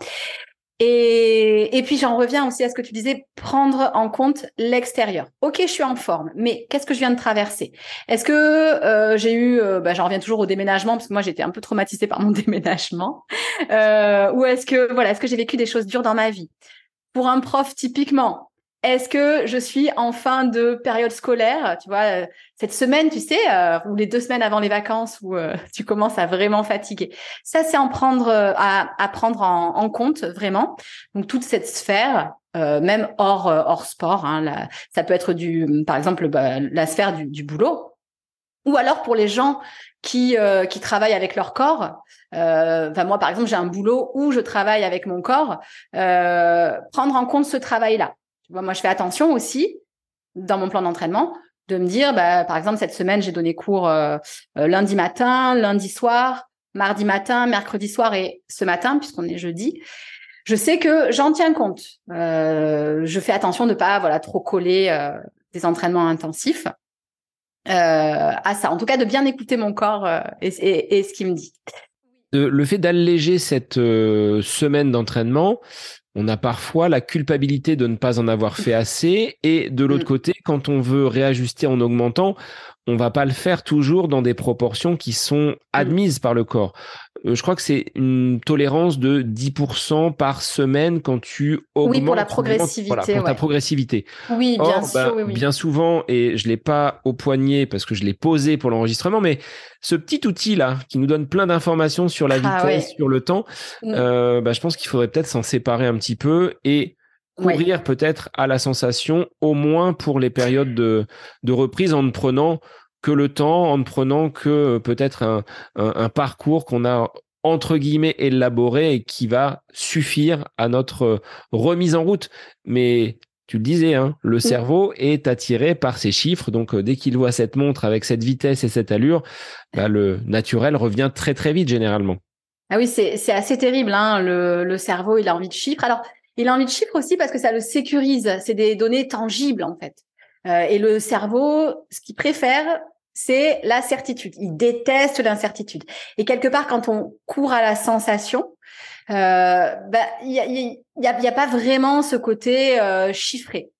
Et, puis j'en reviens aussi à ce que tu disais, prendre en compte l'extérieur. Ok, je suis en forme, mais qu'est-ce que je viens de traverser? Est-ce que euh, j'ai eu, euh, bah, j'en reviens toujours au déménagement parce que moi j'étais un peu traumatisée par mon déménagement, euh, ou est-ce que voilà, est-ce que j'ai vécu des choses dures dans ma vie? Pour un prof typiquement, est-ce que je suis en fin de période scolaire Tu vois, euh, cette semaine, tu sais, euh, ou les deux semaines avant les vacances où euh, tu commences à vraiment fatiguer. Ça, c'est en prendre, à, prendre en, compte vraiment. Donc toute cette sphère, même hors hors sport, hein, ça peut être du, par exemple, bah, la sphère du, du, boulot, ou alors pour les gens qui qui travaillent avec leur corps. Enfin moi, par exemple, j'ai un boulot où je travaille avec mon corps. prendre en compte ce travail-là moi, je fais attention aussi dans mon plan d'entraînement de me dire, bah, par exemple, cette semaine, j'ai donné cours euh, euh, lundi matin, lundi soir, mardi matin, mercredi soir et ce matin, puisqu'on est jeudi. Je sais que j'en tiens compte. Euh, je fais attention de pas voilà trop coller des entraînements intensifs à ça. En tout cas, de bien écouter mon corps et, et, ce qu'il me dit. Le fait d'alléger cette semaine d'entraînement, on a parfois la culpabilité de ne pas en avoir fait assez et de l'autre mm. côté, quand on veut réajuster en augmentant, on va pas le faire toujours dans des proportions qui sont mm. admises par le corps. Euh, je crois que c'est une tolérance de 10% par semaine quand tu augmentes. Oui, pour la progressivité. Voilà, pour ta progressivité. Oui, bien sûr. Bah, bien souvent, et je l'ai pas au poignet parce que je l'ai posé pour l'enregistrement, mais ce petit outil là qui nous donne plein d'informations sur la ah vitesse, sur le temps, mm. euh, bah, je pense qu'il faudrait peut-être s'en séparer un petit peu et courir peut-être à la sensation, au moins pour les périodes de, de reprise en ne prenant que le temps en ne prenant que euh, peut-être un, un, parcours qu'on a entre guillemets élaboré et qui va suffire à notre euh, remise en route. Mais tu le disais, hein, le cerveau est attiré par ces chiffres. Donc, euh, dès qu'il voit cette montre avec cette vitesse et cette allure, bah, le naturel revient très, très vite généralement. Ah oui, c'est assez terrible. Hein, le, le, cerveau, il a envie de chiffres. Alors, il a envie de chiffres aussi parce que ça le sécurise. C'est des données tangibles, en fait. Euh, et le cerveau, ce qu'il préfère, c'est la certitude. Il déteste l'incertitude. Et quelque part, quand on court à la sensation, bah, il y, a, y, a, y a pas vraiment ce côté chiffré.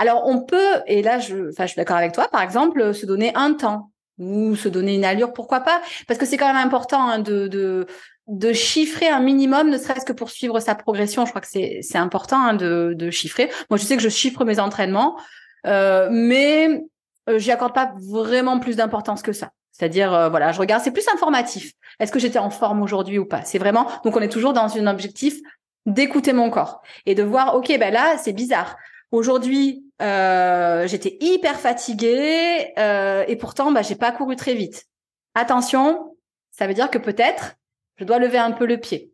Alors on peut, et là je, je suis d'accord avec toi, par exemple, se donner un temps ou se donner une allure, pourquoi pas Parce que c'est quand même important hein, de, de, de chiffrer un minimum, ne serait-ce que pour suivre sa progression. Je crois que c'est important hein, de, de chiffrer. Moi, je sais que je chiffre mes entraînements, euh, mais euh, j'y accorde pas vraiment plus d'importance que ça. C'est-à-dire, euh, voilà, je regarde, c'est plus informatif. Est-ce que j'étais en forme aujourd'hui ou pas? C'est vraiment, donc on est toujours dans un objectif d'écouter mon corps et de voir, ok, ben là, c'est bizarre. Aujourd'hui, euh, j'étais hyper fatiguée euh, et pourtant, bah, j'ai pas couru très vite. Attention, ça veut dire que peut-être je dois lever un peu le pied.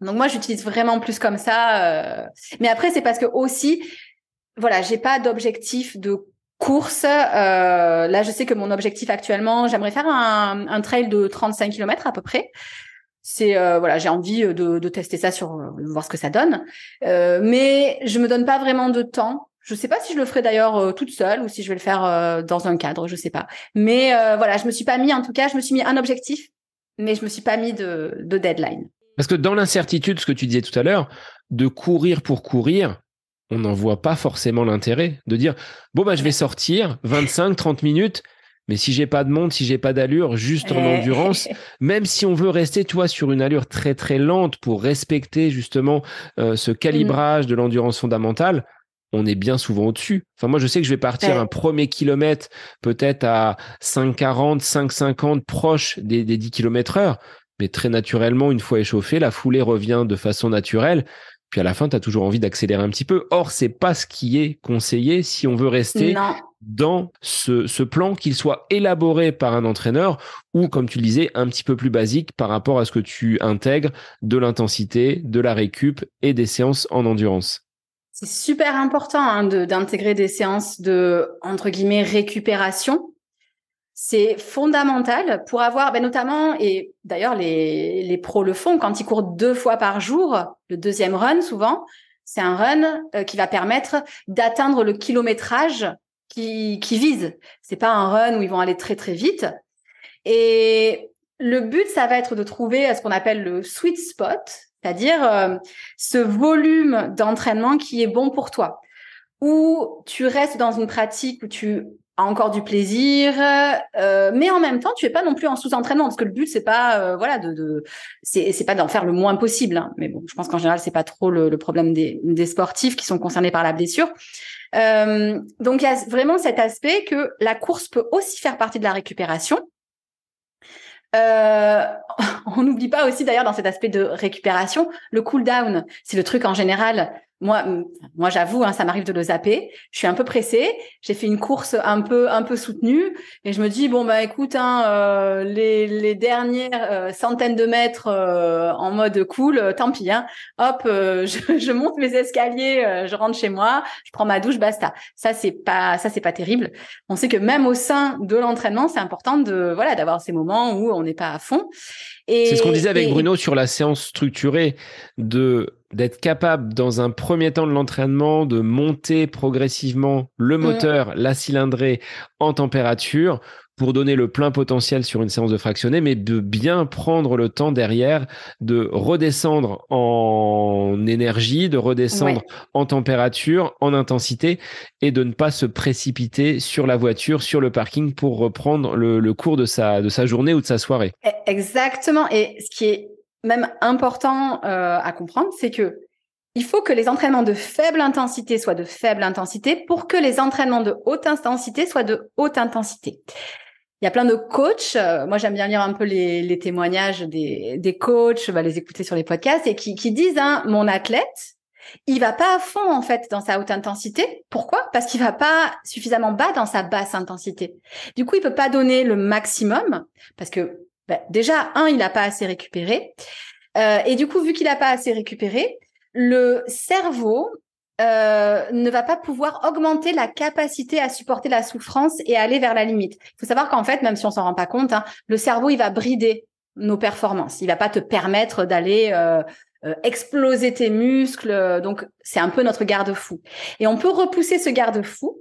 Donc moi, j'utilise vraiment plus comme ça. Euh. Mais après, c'est parce que aussi, voilà, j'ai pas d'objectif de course. Euh, là, je sais que mon objectif actuellement, j'aimerais faire un, un, trail de 35 km à peu près. C'est euh, voilà, j'ai envie de, de, tester ça sur voir ce que ça donne. mais je me donne pas vraiment de temps je sais pas si je le ferai d'ailleurs euh, toute seule ou si je vais le faire euh, dans un cadre, je sais pas. Mais euh, voilà, je me suis pas mis, en tout cas, je me suis mis un objectif, mais je me suis pas mis de, de deadline. Parce que dans l'incertitude, ce que tu disais tout à l'heure, de courir pour courir, on n'en voit pas forcément l'intérêt de dire bon bah je vais sortir 25 30 minutes mais si j'ai pas de monde, si j'ai pas d'allure, juste en eh. endurance, même si on veut rester, toi, sur une allure très très lente pour respecter justement ce mm. calibrage de l'endurance fondamentale, on est bien souvent au-dessus. Enfin, moi, je sais que je vais partir un premier kilomètre peut-être à 5,40, 5,50 proche des, 10 km heure. Mais très naturellement, une fois échauffé, la foulée revient de façon naturelle. Puis à la fin, tu as toujours envie d'accélérer un petit peu. Or, c'est pas ce qui est conseillé si on veut rester dans ce, ce plan, qu'il soit élaboré par un entraîneur ou, comme tu le disais, un petit peu plus basique par rapport à ce que tu intègres de l'intensité, de la récup et des séances en endurance. C'est super important hein, d'intégrer des séances de entre guillemets récupération. C'est fondamental pour avoir, ben notamment, et d'ailleurs les, les pros le font quand ils courent deux fois par jour, le deuxième run souvent, c'est un run euh, qui va permettre d'atteindre le kilométrage qui, qui vise. C'est pas un run où ils vont aller très très vite. Et le but, ça va être de trouver ce qu'on appelle le sweet spot, c'est-à-dire euh, ce volume d'entraînement qui est bon pour toi, où tu restes dans une pratique où tu as encore du plaisir, euh, mais en même temps tu es pas non plus en sous-entraînement parce que le but c'est pas euh, voilà de, de c'est pas d'en faire le moins possible. Hein. Mais bon, je pense qu'en général c'est pas trop le, le problème des, des, sportifs qui sont concernés par la blessure. donc il y a vraiment cet aspect que la course peut aussi faire partie de la récupération euh, on n'oublie pas aussi d'ailleurs dans cet aspect de récupération le cool down. C'est le truc en général moi, moi j'avoue, hein, ça m'arrive de le zapper. Je suis un peu pressée. J'ai fait une course un peu, un peu soutenue, et je me dis bon bah écoute, hein, euh, les, les dernières euh, centaines de mètres euh, en mode cool, tant pis. Hein. Hop, je, je, monte mes escaliers, je rentre chez moi, je prends ma douche, basta. Ça c'est pas, ça c'est pas terrible. On sait que même au sein de l'entraînement, c'est important de voilà d'avoir ces moments où on n'est pas à fond. C'est ce qu'on disait avec Bruno sur la séance structurée de d'être capable dans un premier temps de l'entraînement de monter progressivement le mm. moteur, la cylindrée en température pour donner le plein potentiel sur une séance de fractionné, mais de bien prendre le temps derrière de redescendre en énergie, de redescendre en température, en intensité, et de ne pas se précipiter sur la voiture, sur le parking pour reprendre le, cours de sa, de sa journée ou de sa soirée. E, exactement. Et ce qui est même important euh, à comprendre, c'est que il faut que les entraînements de faible intensité soient de faible intensité pour que les entraînements de haute intensité soient de haute intensité. Il y a plein de coachs. Euh, moi, j'aime bien lire un peu les, les témoignages des, des coachs, va les écouter sur les podcasts et qui, qui disent hein, mon athlète, il va pas à fond en fait dans sa haute intensité. Pourquoi? Parce qu'il va pas suffisamment bas dans sa basse intensité. Du coup, il peut pas donner le maximum parce que ben, déjà un, il n'a pas assez récupéré. Euh, et du coup, vu qu'il n'a pas assez récupéré, le cerveau euh, ne va pas pouvoir augmenter la capacité à supporter la souffrance et aller vers la limite. Il faut savoir qu'en fait, même si on s'en rend pas compte, hein, le cerveau il va brider nos performances. Il va pas te permettre d'aller euh, euh, exploser tes muscles. Donc c'est un peu notre garde-fou. Et on peut repousser ce garde-fou,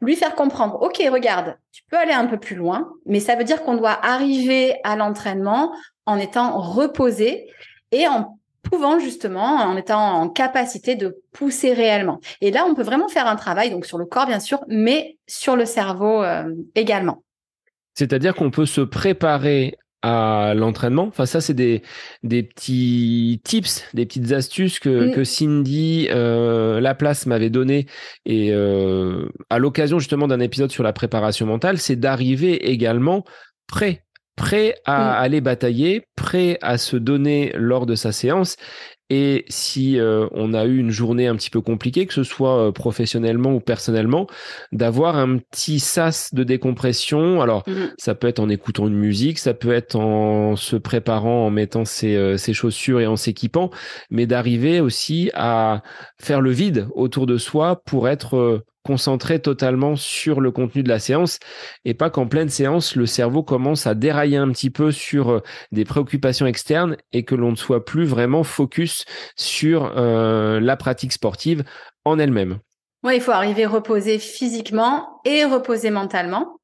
lui faire comprendre. Ok, regarde, tu peux aller un peu plus loin, mais ça veut dire qu'on doit arriver à l'entraînement en étant reposé et en pouvant justement, en étant en capacité de pousser réellement. Et là, on peut vraiment faire un travail, donc sur le corps bien sûr, mais sur le cerveau également. C'est-à-dire qu'on peut se préparer à l'entraînement. Enfin, ça, c'est des, des petits tips, des petites astuces que, que Cindy euh, Laplace m'avait donné et euh, à l'occasion justement d'un épisode sur la préparation mentale, c'est d'arriver également prêt prêt à aller batailler, prêt à se donner lors de sa séance et si euh, on a eu une journée un petit peu compliquée, que ce soit euh, professionnellement ou personnellement, d'avoir un petit sas de décompression. Alors, mmh ça peut être en écoutant une musique, ça peut être en se préparant, en mettant ses, euh, ses chaussures et en s'équipant, mais d'arriver aussi à faire le vide autour de soi pour être concentré totalement sur le contenu de la séance et pas qu'en pleine séance, le cerveau commence à dérailler un petit peu sur euh, des préoccupations externes et que l'on ne soit plus vraiment focus sur euh, la pratique sportive en elle-même. Oui, il faut arriver reposer physiquement et reposer mentalement.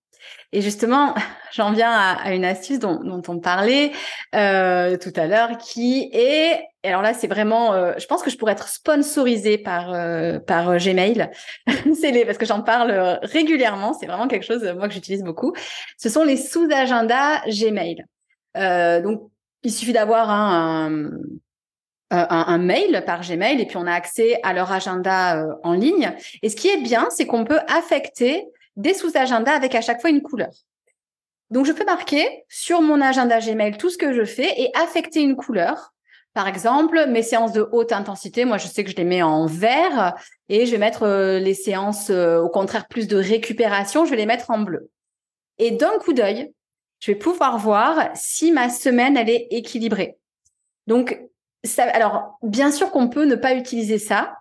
Et justement, j'en viens à, une astuce dont, on parlait euh, tout à l'heure, qui est, alors là, c'est vraiment, euh, je pense que je pourrais être sponsorisée par euh, par Gmail, c'est les parce que j'en parle régulièrement, c'est vraiment quelque chose moi que j'utilise beaucoup. Ce sont les sous-agendas Gmail. donc, il suffit d'avoir un, un, un, mail par Gmail et puis on a accès à leur agenda en ligne. Et ce qui est bien, c'est qu'on peut affecter des sous-agendas avec à chaque fois une couleur. Donc, je peux marquer sur mon agenda Gmail tout ce que je fais et affecter une couleur. Par exemple, mes séances de haute intensité, moi, je sais que je les mets en vert et je vais mettre euh, les séances, euh, au contraire, plus de récupération, je vais les mettre en bleu. Et d'un coup d'œil, je vais pouvoir voir si ma semaine, elle est équilibrée. Donc, alors, bien sûr qu'on peut ne pas utiliser ça,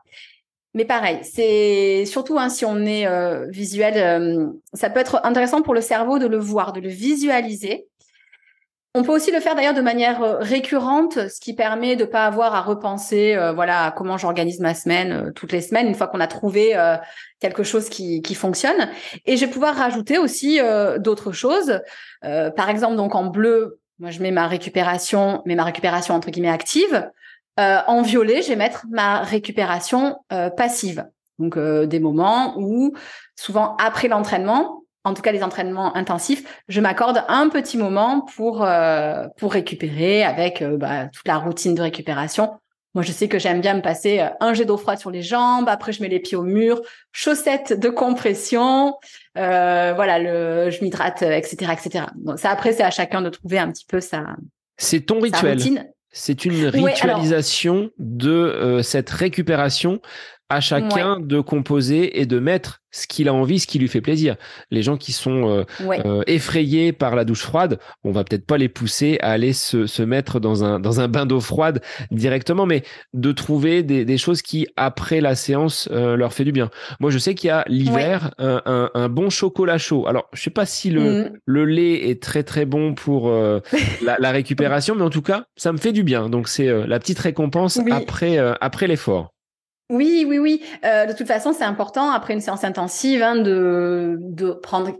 mais pareil, c'est surtout hein, si on est euh, visuel, euh, ça peut être intéressant pour le cerveau de le voir, de le visualiser. On peut aussi le faire d'ailleurs de manière euh, récurrente, ce qui permet de pas avoir à repenser, voilà, comment j'organise ma semaine toutes les semaines, une fois qu'on a trouvé quelque chose qui, qui fonctionne. Et je vais pouvoir rajouter aussi d'autres choses. par exemple, donc en bleu, moi je mets ma récupération, mais ma récupération entre guillemets active. Euh, en violet, je vais mettre ma récupération euh, passive. Donc euh, des moments où, souvent après l'entraînement, en tout cas les entraînements intensifs, je m'accorde un petit moment pour pour récupérer avec bah, toute la routine de récupération. Moi, je sais que j'aime bien me passer un jet d'eau froide sur les jambes. Après, je mets les pieds au mur, chaussettes de compression. voilà, le, je m'hydrate, etc., etc. Donc ça, après, c'est à chacun de trouver un petit peu sa. C'est ton rituel. C'est une ritualisation de euh, cette récupération à chacun de composer et de mettre ce qu'il a envie, ce qui lui fait plaisir. Les gens qui sont euh, euh, effrayés par la douche froide, on va peut-être pas les pousser à aller se, se mettre dans un, dans un bain d'eau froide directement, mais de trouver des, des choses qui, après la séance, euh, leur fait du bien. Moi, je sais qu'il y a l'hiver un, un, un, bon chocolat chaud. Alors, je sais pas si le, mm. le lait est très très bon pour la, la, récupération, mais en tout cas, ça me fait du bien. Donc, c'est la petite récompense après, après l'effort. Oui, oui, oui. Euh, de toute façon, c'est important après une séance intensive hein, de, de prendre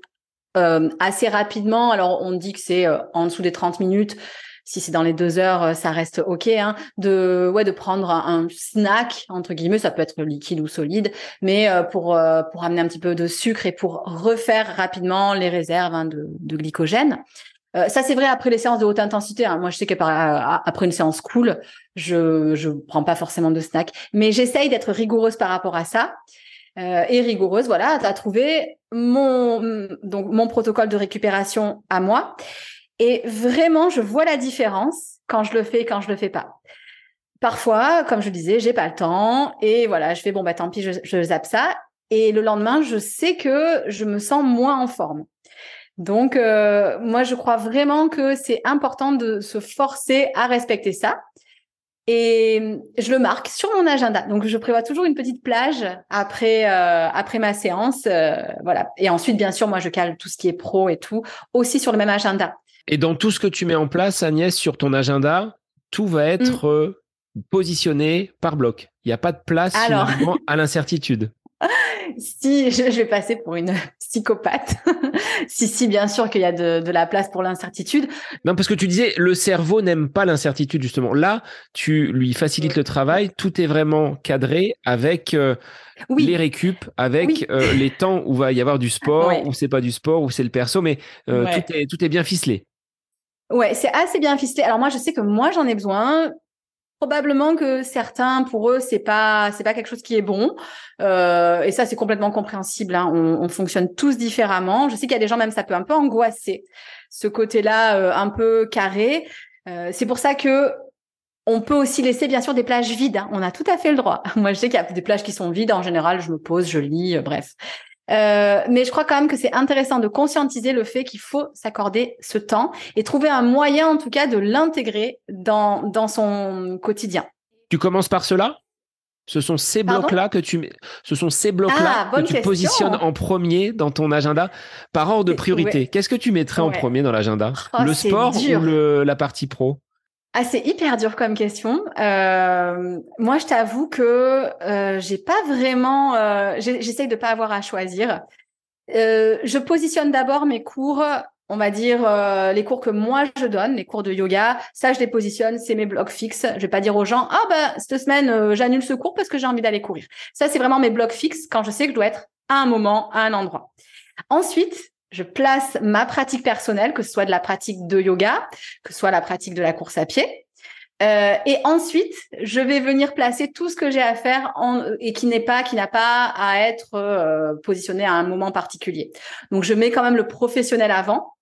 euh, assez rapidement. Alors, on dit que c'est euh, en dessous des 30 minutes. Si c'est dans les deux heures, ça reste OK. Hein, de, ouais, de prendre un snack, entre guillemets, ça peut être liquide ou solide, mais pour, pour amener un petit peu de sucre et pour refaire rapidement les réserves hein, de glycogène. Euh, ça, c'est vrai après les séances de haute intensité. Hein. Moi, je sais qu'après une séance cool, je je prends pas forcément de snack, mais j'essaye d'être rigoureuse par rapport à ça. Euh, et rigoureuse, voilà, à trouver mon donc mon protocole de récupération à moi. Et vraiment, je vois la différence quand je le fais et quand je le fais pas. Parfois, comme je disais, j'ai pas le temps et voilà, je fais bon bah tant pis, je, je zappe ça. Et le lendemain, je sais que je me sens moins en forme. Donc, euh, moi, je crois vraiment que c'est important de se forcer à respecter ça. Et je le marque sur mon agenda. Donc, je prévois toujours une petite plage après euh, après ma séance, euh, voilà. Et ensuite, bien sûr, moi, je cale tout ce qui est pro et tout aussi sur le même agenda. Et dans tout ce que tu mets en place, Agnès, sur ton agenda, tout va être mm. positionné par bloc. Il n'y a pas de place à l'incertitude. Si je, vais passer pour une psychopathe, si si bien sûr qu'il y a de, la place pour l'incertitude. Non, parce que tu disais le cerveau n'aime pas l'incertitude justement. Là, tu lui facilites le travail, tout est vraiment cadré avec euh, les récup, avec euh, les temps où va y avoir du sport, où c'est pas du sport, où c'est le perso, mais euh, tout est tout est bien ficelé. Ouais, c'est assez bien ficelé. Alors moi, je sais que moi j'en ai besoin. Probablement que certains, pour eux, c'est pas c'est pas quelque chose qui est bon, euh, et ça c'est complètement compréhensible. Hein. On, on, fonctionne tous différemment. Je sais qu'il y a des gens même ça peut un peu angoisser ce côté-là euh, un peu carré. Euh, c'est pour ça que on peut aussi laisser bien sûr des plages vides. Hein. On a tout à fait le droit. Moi je sais qu'il y a des plages qui sont vides. En général, je me pose, je lis, euh, bref. Euh, mais je crois quand même que c'est intéressant de conscientiser le fait qu'il faut s'accorder ce temps et trouver un moyen, en tout cas, de l'intégrer dans, dans son quotidien. Tu commences par cela? Ce sont ces blocs-là que tu ce sont ces blocs-là ah, que tu positionnes en premier dans ton agenda par ordre de priorité. Qu'est-ce que tu mettrais en premier dans l'agenda? Oh, Le sport ou le, la partie pro? Ah, c'est hyper dur comme question. Euh, moi, je t'avoue que euh, j'ai pas vraiment. Euh, J'essaye de pas avoir à choisir. Euh, je positionne d'abord mes cours, on va dire euh, les cours que moi je donne, les cours de yoga. Ça, je les positionne, c'est mes blocs fixes. Je vais pas dire aux gens ah bah cette semaine euh, j'annule ce cours parce que j'ai envie d'aller courir. Ça, c'est vraiment mes blocs fixes quand je sais que je dois être à un moment, à un endroit. Ensuite, je place ma pratique personnelle, que ce soit de la pratique de yoga, que ce soit la pratique de la course à pied. Euh, et ensuite, je vais venir placer tout ce que j'ai à faire et qui n'est pas, qui n'a pas à être euh, positionné à un moment particulier. Donc, je mets quand même le professionnel avant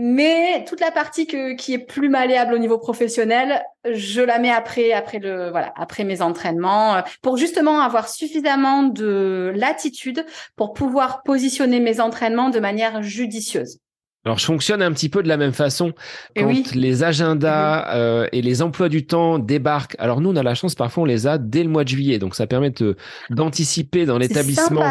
mais toute la partie qui est plus malléable au niveau professionnel, je la mets après, après le, voilà, après mes entraînements, euh, pour justement avoir suffisamment de latitude pour pouvoir positionner mes entraînements de manière judicieuse. Alors, je fonctionne un petit peu de la même façon quand les agendas euh, et les emplois du temps débarquent. Alors, nous, on a la chance, parfois, on les a dès le mois de juillet. Donc, ça permet d'anticiper dans l'établissement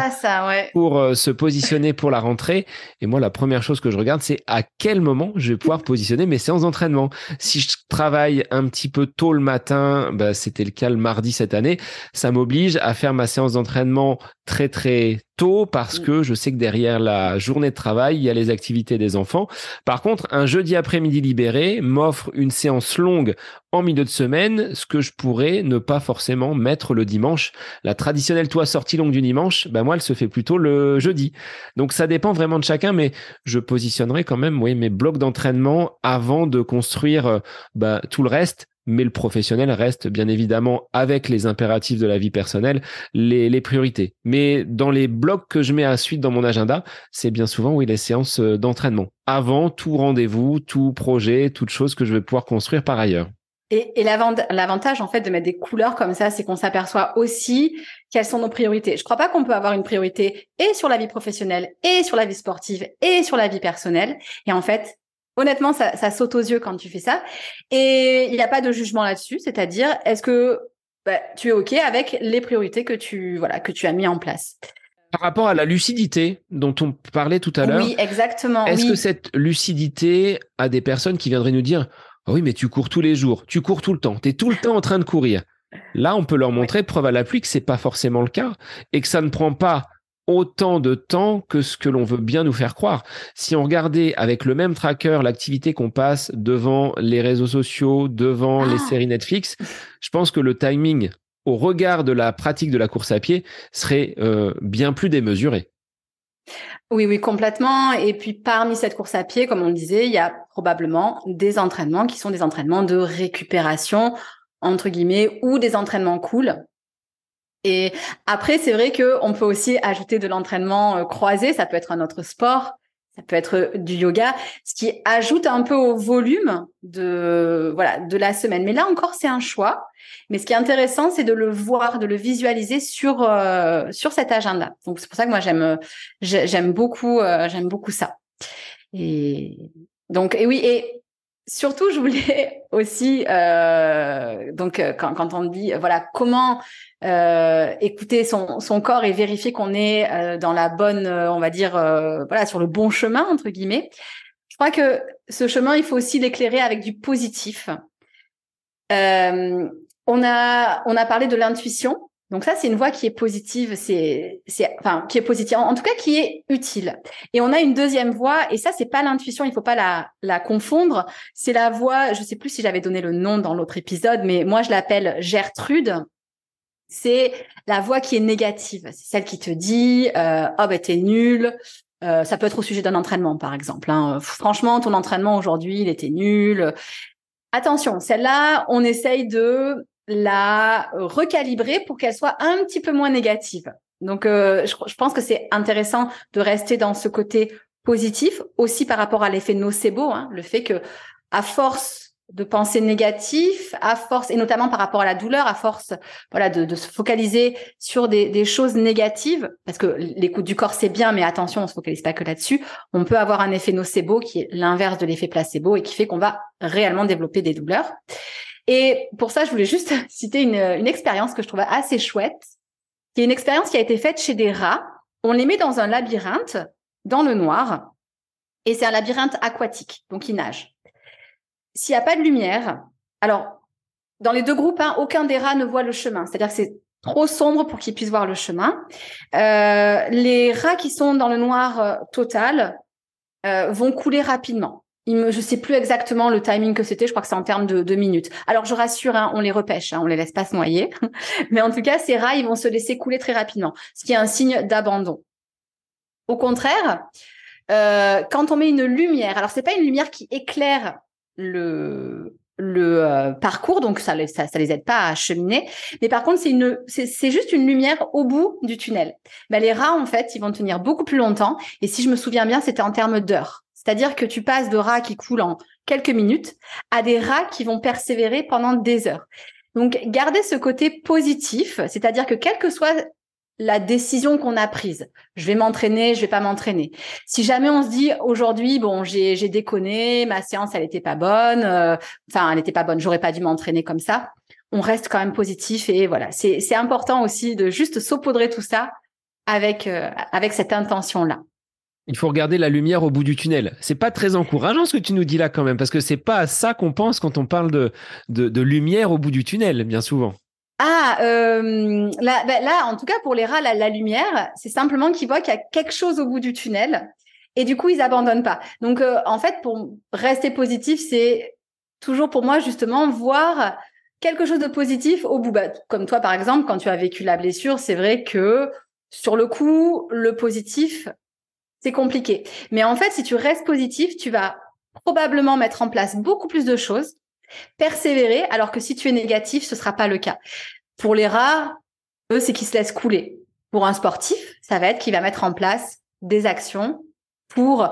pour euh, se positionner pour la rentrée. Et moi, la première chose que je regarde, c'est à quel moment je vais pouvoir positionner mes séances d'entraînement. Si je travaille un petit peu tôt le matin, bah, c'était le cas le mardi cette année, ça m'oblige à faire ma séance d'entraînement très, très tôt parce mm. que je sais que derrière la journée de travail, il y a les activités des enfants. Par contre, un jeudi après-midi libéré m'offre une séance longue en milieu de semaine, ce que je pourrais ne pas forcément mettre le dimanche. La traditionnelle toi sortie longue du dimanche, ben moi, elle se fait plutôt le jeudi. Donc ça dépend vraiment de chacun, mais je positionnerai quand même oui, mes blocs d'entraînement avant de construire euh, bah, tout le reste mais le professionnel reste bien évidemment avec les impératifs de la vie personnelle les, les priorités. Mais dans les blocs que je mets à suite dans mon agenda, c'est bien souvent oui les séances euh, d'entraînement. Avant tout rendez-vous, tout projet, toute chose que je vais pouvoir construire par ailleurs. Et, et l'avantage en fait de mettre des couleurs comme ça, c'est qu'on s'aperçoit aussi quelles sont nos priorités. Je crois pas qu'on peut avoir une priorité et sur la vie professionnelle, et sur la vie sportive, et sur la vie personnelle. Et en fait, Honnêtement, ça, saute aux yeux quand tu fais ça. Et il n'y a pas de jugement là-dessus. C'est-à-dire, est-ce que bah, tu es OK avec les priorités que tu, voilà, que tu as mis en place? Par rapport à la lucidité dont on parlait tout à l'heure. Oui, exactement. Est-ce que cette lucidité a des personnes qui viendraient nous dire oh Oui, mais tu cours tous les jours, tu cours tout le temps, tu es tout le temps en train de courir. Là, on peut leur montrer, preuve à l'appui, que c'est pas forcément le cas et que ça ne prend pas autant de temps que ce que l'on veut bien nous faire croire. Si on regardait avec le même tracker l'activité qu'on passe devant les réseaux sociaux, devant les ah. séries Netflix, je pense que le timing au regard de la pratique de la course à pied serait euh, bien plus démesuré. Oui, oui, complètement. Et puis parmi cette course à pied, comme on le disait, il y a probablement des entraînements qui sont des entraînements de récupération, entre guillemets, ou des entraînements cool, et après, c'est vrai que on peut aussi ajouter de l'entraînement euh, croisé. Ça peut être un autre sport, ça peut être euh, du yoga, ce qui ajoute un peu au volume de voilà de la semaine. Mais là encore, c'est un choix. Mais ce qui est intéressant, c'est de le voir, de le visualiser sur euh, sur cet agenda. Donc c'est pour ça que moi j'aime j'aime beaucoup j'aime beaucoup ça. Et donc et oui et surtout, je voulais aussi, euh, donc euh, quand, quand, on dit, voilà, comment euh, écouter son, son, corps et vérifier qu'on est euh, dans la bonne, euh, on va dire, voilà, sur le bon chemin entre guillemets. Je crois que ce chemin, il faut aussi l'éclairer avec du positif. on a, on a parlé de l'intuition Donc ça, c'est une voie qui est positive, c'est, c'est, enfin, qui est positive, en, tout cas, qui est utile. Et on a une deuxième voie, et ça, c'est pas l'intuition, il faut pas la, la confondre. C'est la voie, je sais plus si j'avais donné le nom dans l'autre épisode, mais moi, je l'appelle Gertrude. C'est la voix qui est négative. C'est celle qui te dit, euh, oh ben t'es nul. Euh, ça peut être au sujet d'un entraînement, par exemple. Hein. Franchement, ton entraînement aujourd'hui, il était nul. Attention, celle-là, on essaye de la recalibrer pour qu'elle soit un petit peu moins négative. Donc, euh, je, pense que c'est intéressant de rester dans ce côté positif, aussi par rapport à l'effet nocebo, hein, le fait que à force de penser négatif, à force, et notamment par rapport à la douleur, à force, voilà, de, se focaliser sur des, des, choses négatives, parce que l'écoute du corps c'est bien, mais attention, on se focalise pas que là-dessus. On peut avoir un effet nocebo qui est l'inverse de l'effet placebo et qui fait qu'on va réellement développer des douleurs. Et pour ça, je voulais juste citer une, expérience que je trouvais assez chouette, qui est une expérience qui a été faite chez des rats. On les met dans un labyrinthe, dans le noir, et c'est un labyrinthe aquatique, donc ils nagent. S'il n'y a pas de lumière, alors dans les deux groupes, hein, aucun des rats ne voit le chemin. C'est-à-dire que c'est trop sombre pour qu'ils puissent voir le chemin. Euh, les rats qui sont dans le noir euh, total euh, vont couler rapidement je ne sais plus exactement le timing que c'était. Je crois que c'est en termes de, minutes. Alors je rassure, hein, on les repêche, hein, on les laisse pas se noyer. Mais en tout cas, ces rats, ils vont se laisser couler très rapidement, ce qui est un signe d'abandon. Au contraire, euh, quand on met une lumière, alors c'est pas une lumière qui éclaire le le euh, parcours, donc ça, ça, ça les aide pas à cheminer. Mais par contre, c'est une, c'est juste une lumière au bout du tunnel. Ben, les rats, en fait, ils vont tenir beaucoup plus longtemps. Et si je me souviens bien, c'était en termes d'heures. C'est-à-dire que tu passes de rats qui coulent en quelques minutes à des rats qui vont persévérer pendant des heures. Donc, garder ce côté positif, c'est-à-dire que quelle que soit la décision qu'on a prise, je vais m'entraîner, je vais pas m'entraîner. Si jamais on se dit aujourd'hui, bon, j'ai déconné, ma séance elle était pas bonne, euh, enfin elle n'était pas bonne, j'aurais pas dû m'entraîner comme ça. On reste quand même positif et voilà, c'est important aussi de juste saupoudrer tout ça avec euh, avec cette intention là il faut regarder la lumière au bout du tunnel. C'est pas très encourageant ce que tu nous dis là quand même, parce que c'est pas à ça qu'on pense quand on parle de, de, lumière au bout du tunnel, bien souvent. Ah, euh, là, ben là, en tout cas pour les rats, la, lumière, c'est simplement qu'ils voient qu'il y a quelque chose au bout du tunnel, et du coup ils abandonnent pas. Donc euh, en fait, pour rester positif, c'est toujours pour moi justement voir quelque chose de positif au bout. Bah, comme toi par exemple, quand tu as vécu la blessure, c'est vrai que sur le coup, le positif, c'est compliqué. Mais en fait, si tu restes positif, tu vas probablement mettre en place beaucoup plus de choses, persévérer, alors que si tu es négatif, ce sera pas le cas. Pour les rares, eux, c'est qu'ils se laissent couler. Pour un sportif, ça va être qu'il va mettre en place des actions pour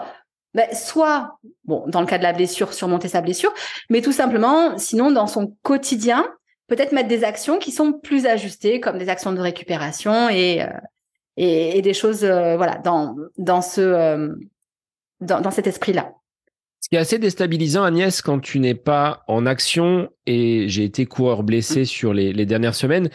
ben, soit, bon, dans le cas de la blessure, surmonter sa blessure, mais tout simplement, sinon, dans son quotidien, peut-être mettre des actions qui sont plus ajustées, comme des actions de récupération et, euh, et, des choses euh, voilà dans dans ce euh, dans, dans cet esprit-là. Ce qui est assez déstabilisant, Agnès, quand tu n'es pas en action, et j'ai été coureur blessé mmh. sur les, les dernières semaines,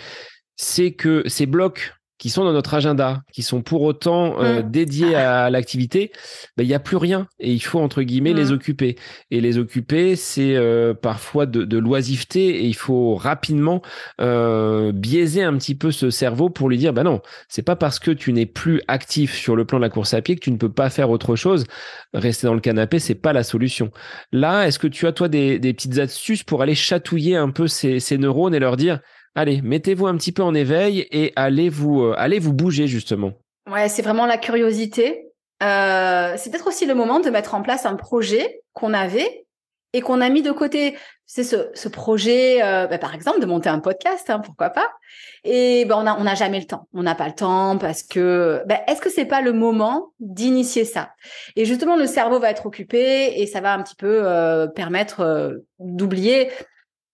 c'est que ces blocs qui sont dans notre agenda, qui sont pour autant euh, mmh. dédiés à l'activité, ben, il n'y a plus rien et il faut entre guillemets les mmh. occuper. Et les occuper, c'est euh, parfois de, de, l'oisiveté et il faut rapidement euh, biaiser un petit peu ce cerveau pour lui dire, ben non, c'est pas parce que tu n'es plus actif sur le plan de la course à pied que tu ne peux pas faire autre chose. Rester dans le canapé, c'est pas la solution. Là, est-ce que tu as toi des, des petites astuces pour aller chatouiller un peu ces, ces neurones et leur dire allez, mettez-vous un petit peu en éveil et allez vous, euh, allez vous bouger justement. Ouais, c'est vraiment la curiosité. Euh, c'est peut-être aussi le moment de mettre en place un projet qu'on avait et qu'on a mis de côté. C'est ce, ce projet, euh, bah, par exemple, de monter un podcast, hein, pourquoi pas. Et ben, on n'a on a jamais le temps. On n'a pas le temps parce que ben, est-ce que c'est pas le moment d'initier ça? Et justement, le cerveau va être occupé et ça va un petit peu euh, permettre euh, d'oublier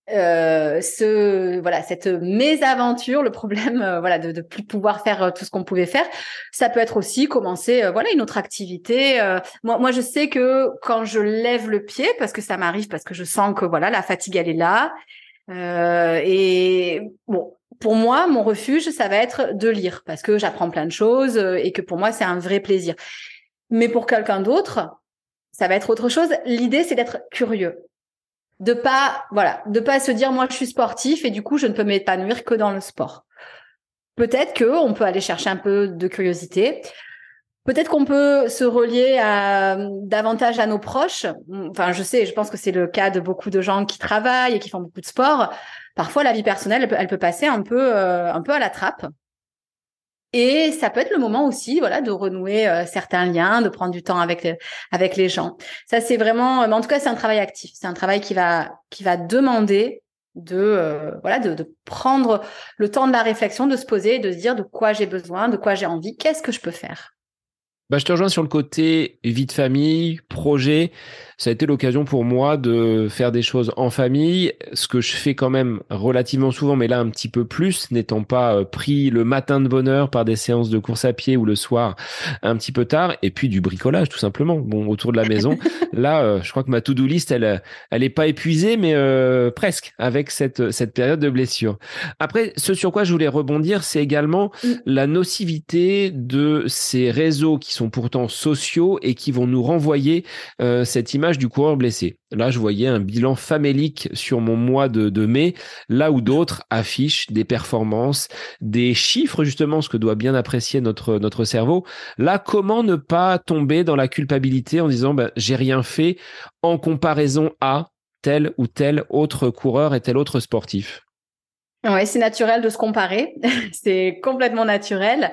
euh, ce voilà cette mésaventure, le problème euh, voilà de, de plus pouvoir faire euh, tout ce qu'on pouvait faire, ça peut être aussi commencer voilà une autre activité. moi moi je sais que quand je lève le pied parce que ça m'arrive parce que je sens que voilà la fatigue elle est là et bon pour moi mon refuge ça va être de lire parce que j'apprends plein de choses et que pour moi c'est un vrai plaisir. Mais pour quelqu'un d'autre ça va être autre chose. L'idée c'est d'être curieux de pas voilà de pas se dire moi je suis sportif et du coup je ne peux m'épanouir que dans le sport peut-être qu'on peut aller chercher un peu de curiosité. Peut-être qu'on peut se relier à, davantage à nos proches. Enfin, je sais, je pense que c'est le cas de beaucoup de gens qui travaillent et qui font beaucoup de sport. Parfois, la vie personnelle, elle peut, passer un peu, euh, un peu à la trappe. Et ça peut être le moment aussi, voilà, de renouer euh, certains liens, de prendre du temps avec avec les gens. Ça, c'est vraiment, mais en tout cas, c'est un travail actif. C'est un travail qui va qui va demander de euh, voilà de, de, prendre le temps de la réflexion, de se poser, de se dire de quoi j'ai besoin, de quoi j'ai envie, qu'est-ce que je peux faire? Bah, je te rejoins sur le côté vie de famille, projet ça a été l'occasion pour moi de faire des choses en famille, ce que je fais quand même relativement souvent, mais là un petit peu plus, n'étant pas euh, pris le matin de bonne heure par des séances de course à pied ou le soir un petit peu tard, et puis du bricolage tout simplement, bon autour de la maison. là, euh, je crois que ma to-do list, elle, elle est pas épuisée, mais euh, presque avec cette cette période de blessure. Après, ce sur quoi je voulais rebondir, c'est également mm. la nocivité de ces réseaux qui sont pourtant sociaux et qui vont nous renvoyer cette image du coureur blessé. Là, je voyais un bilan famélique sur mon mois de, mai, là où d'autres affichent des performances, des chiffres, justement, ce que doit bien apprécier notre, notre cerveau. Là, comment ne pas tomber dans la culpabilité en disant, ben, j'ai rien fait en comparaison à tel ou tel autre coureur et tel autre sportif? Oui, c'est naturel de se comparer. c'est complètement naturel.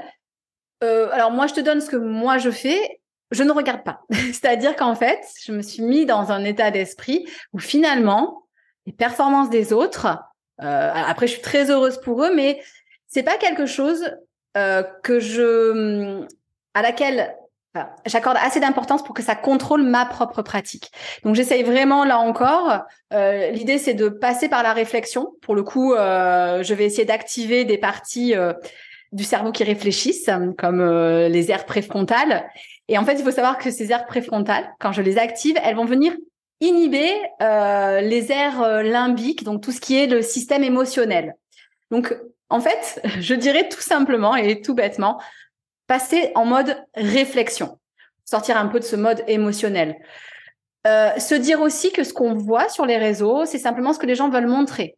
Euh, alors moi, je te donne ce que moi je fais je ne regarde pas. C'est-à-dire qu'en fait, je me suis mis dans un état d'esprit où finalement, les performances des autres, euh, après, je suis très heureuse pour eux, mais c'est pas quelque chose euh, que je, à laquelle j'accorde assez d'importance pour que ça contrôle ma propre pratique. Donc j'essaye vraiment là encore. Euh, L'idée c'est de passer par la réflexion. Pour le coup, je vais essayer d'activer des parties du cerveau qui réfléchissent, comme les aires préfrontales. Et en fait, il faut savoir que ces aires préfrontales, quand je les active, elles vont venir inhiber euh, les aires euh, limbiques, donc tout ce qui est le système émotionnel. Donc, en fait, je dirais tout simplement et tout bêtement, passer en mode réflexion, sortir un peu de ce mode émotionnel. Euh, se dire aussi que ce qu'on voit sur les réseaux, c'est simplement ce que les gens veulent montrer.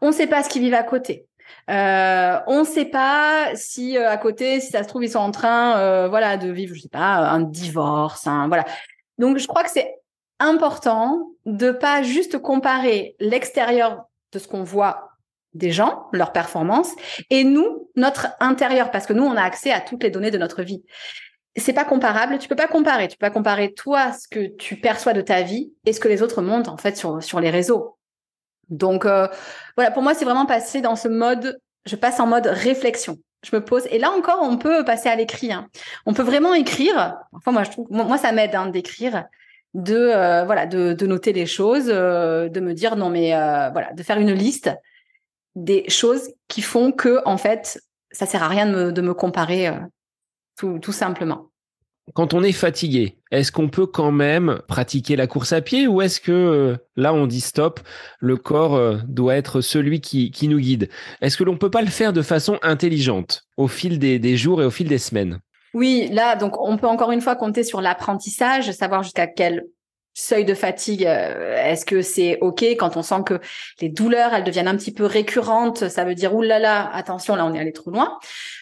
On ne sait pas ce qu'ils vivent à côté. Euh, on ne sait pas si euh, à côté, si ça se trouve, ils sont en train, euh, voilà, de vivre, je sais pas, un divorce, voilà. Donc, je crois que c'est important de pas juste comparer l'extérieur de ce qu'on voit des gens, leur performance, et nous, notre intérieur, parce que nous, on a accès à toutes les données de notre vie. C'est pas comparable. Tu peux pas comparer. Tu peux pas comparer toi ce que tu perçois de ta vie et ce que les autres montrent en fait sur sur les réseaux. Donc euh, voilà, pour moi, c'est vraiment passer dans ce mode, je passe en mode réflexion. Je me pose et là encore, on peut passer à l'écrit. Hein. On peut vraiment écrire. Enfin, moi, je trouve, moi, ça m'aide hein, d'écrire, de euh, voilà, de, noter les choses, euh, de me dire non mais voilà, de faire une liste des choses qui font que en fait, ça sert à rien de me, de me comparer tout, tout simplement. Quand on est fatigué, est-ce qu'on peut quand même pratiquer la course à pied ou est-ce que euh, là on dit stop, le corps euh, doit être celui qui, nous guide? Est-ce que l'on peut pas le faire de façon intelligente au fil des, des jours et au fil des semaines? Oui, là, donc on peut encore une fois compter sur l'apprentissage, savoir jusqu'à quel seuil de fatigue, euh, est-ce que c'est OK quand on sent que les douleurs, elles deviennent un petit peu récurrentes, ça veut dire, oulala, là là, attention, là, on est allé trop loin.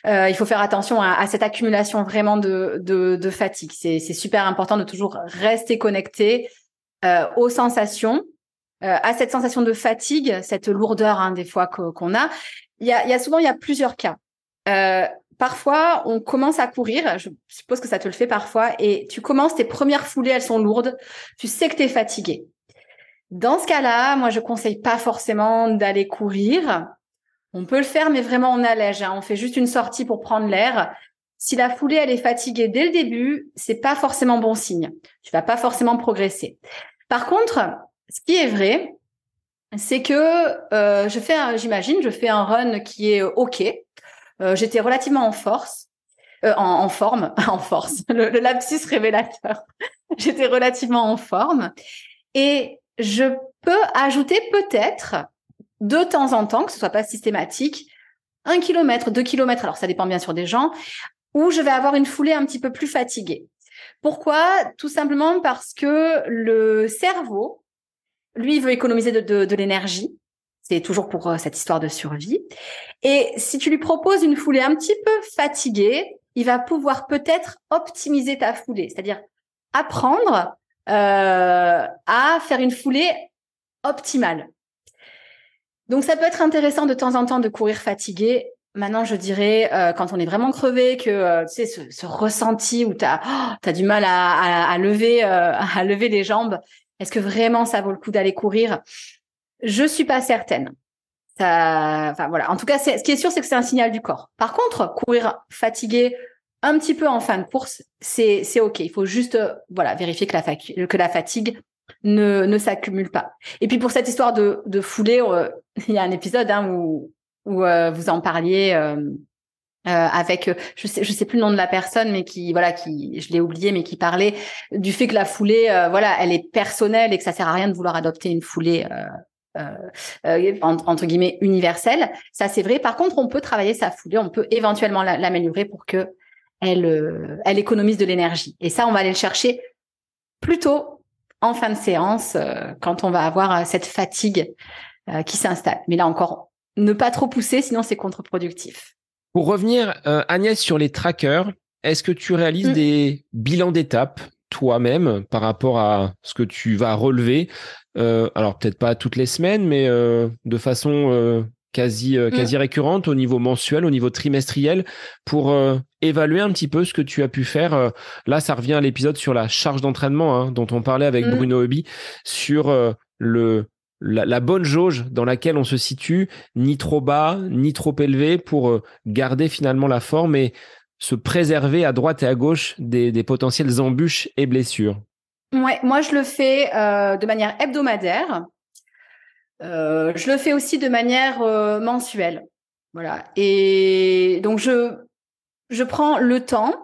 Euh, il faut faire attention à, cette accumulation vraiment de, de, fatigue. C'est super important de toujours rester connecté euh, aux sensations, à cette sensation de fatigue, cette lourdeur hein, des fois qu'on a. Il y a, il y a souvent, il y a plusieurs cas. Parfois, on commence à courir, je suppose que ça te le fait parfois, et tu commences, tes premières foulées, elles sont lourdes, tu sais que tu es fatigué. Dans ce cas-là, moi, je conseille pas forcément d'aller courir. On peut le faire, mais vraiment en allège. Hein. On fait juste une sortie pour prendre l'air. Si la foulée, elle est fatiguée dès le début, c'est pas forcément bon signe. Tu vas pas forcément progresser. Par contre, ce qui est vrai, c'est que euh, je fais, j'imagine, je fais un run qui est OK. Euh, j'étais relativement en force, euh, en, forme, en force. Le, lapsus révélateur. j'étais relativement en forme et je peux ajouter peut-être de temps en temps, que ce soit pas systématique, un kilomètre, deux kilomètres. Alors ça dépend bien sûr des gens, où je vais avoir une foulée un petit peu plus fatiguée. Pourquoi? Tout simplement parce que le cerveau, lui, veut économiser de l'énergie C'est toujours pour cette histoire de survie. Et si tu lui proposes une foulée un petit peu fatiguée, il va pouvoir peut-être optimiser ta foulée, c'est-à-dire apprendre euh, à faire une foulée optimale. Donc ça peut être intéressant de temps en temps de courir fatigué. Maintenant, je dirais euh, quand on est vraiment crevé, que euh, tu sais ce, ressenti où tu as, as du mal à lever les jambes. Est-ce que vraiment ça vaut le coup d'aller courir? Je suis pas certaine. Ça, enfin voilà. En tout cas, ce qui est sûr, c'est que c'est un signal du corps. Par contre, courir fatigué un petit peu en fin de course, c'est c'est ok. Il faut juste euh, voilà vérifier que la, que la fatigue ne, ne s'accumule pas. Et puis pour cette histoire de, de foulée, euh, il y a un épisode hein, où où euh, vous en parliez avec je sais je sais plus le nom de la personne mais qui voilà qui je l'ai oublié mais qui parlait du fait que la foulée voilà elle est personnelle et que ça sert à rien de vouloir adopter une foulée entre, guillemets universelle. Ça, c'est vrai. Par contre, on peut travailler sa foulée, on peut éventuellement l'améliorer pour que elle, euh, elle économise de l'énergie. Et ça, on va aller le chercher plutôt en fin de séance, euh, quand on va avoir euh, cette fatigue qui s'installe. Mais là encore, ne pas trop pousser, sinon c'est contre-productif. Pour revenir, Agnès, sur les trackers, est-ce que tu réalises mm. des bilans d'étapes toi-même par rapport à ce que tu vas relever Alors peut-être pas toutes les semaines, mais de façon quasi, euh, mm. quasi récurrente au niveau mensuel, au niveau trimestriel, pour euh, évaluer un petit peu ce que tu as pu faire. Euh, là, ça revient à l'épisode sur la charge d'entraînement hein, dont on parlait avec mm. Bruno Hobby sur le la, bonne jauge dans laquelle on se situe, ni trop bas, ni trop élevé, pour garder finalement la forme et se préserver à droite et à gauche des, des potentielles embûches et blessures. Ouais, moi je le fais de manière hebdomadaire. Euh, je le fais aussi de manière euh, mensuelle. Voilà. Et donc, je, je prends le temps.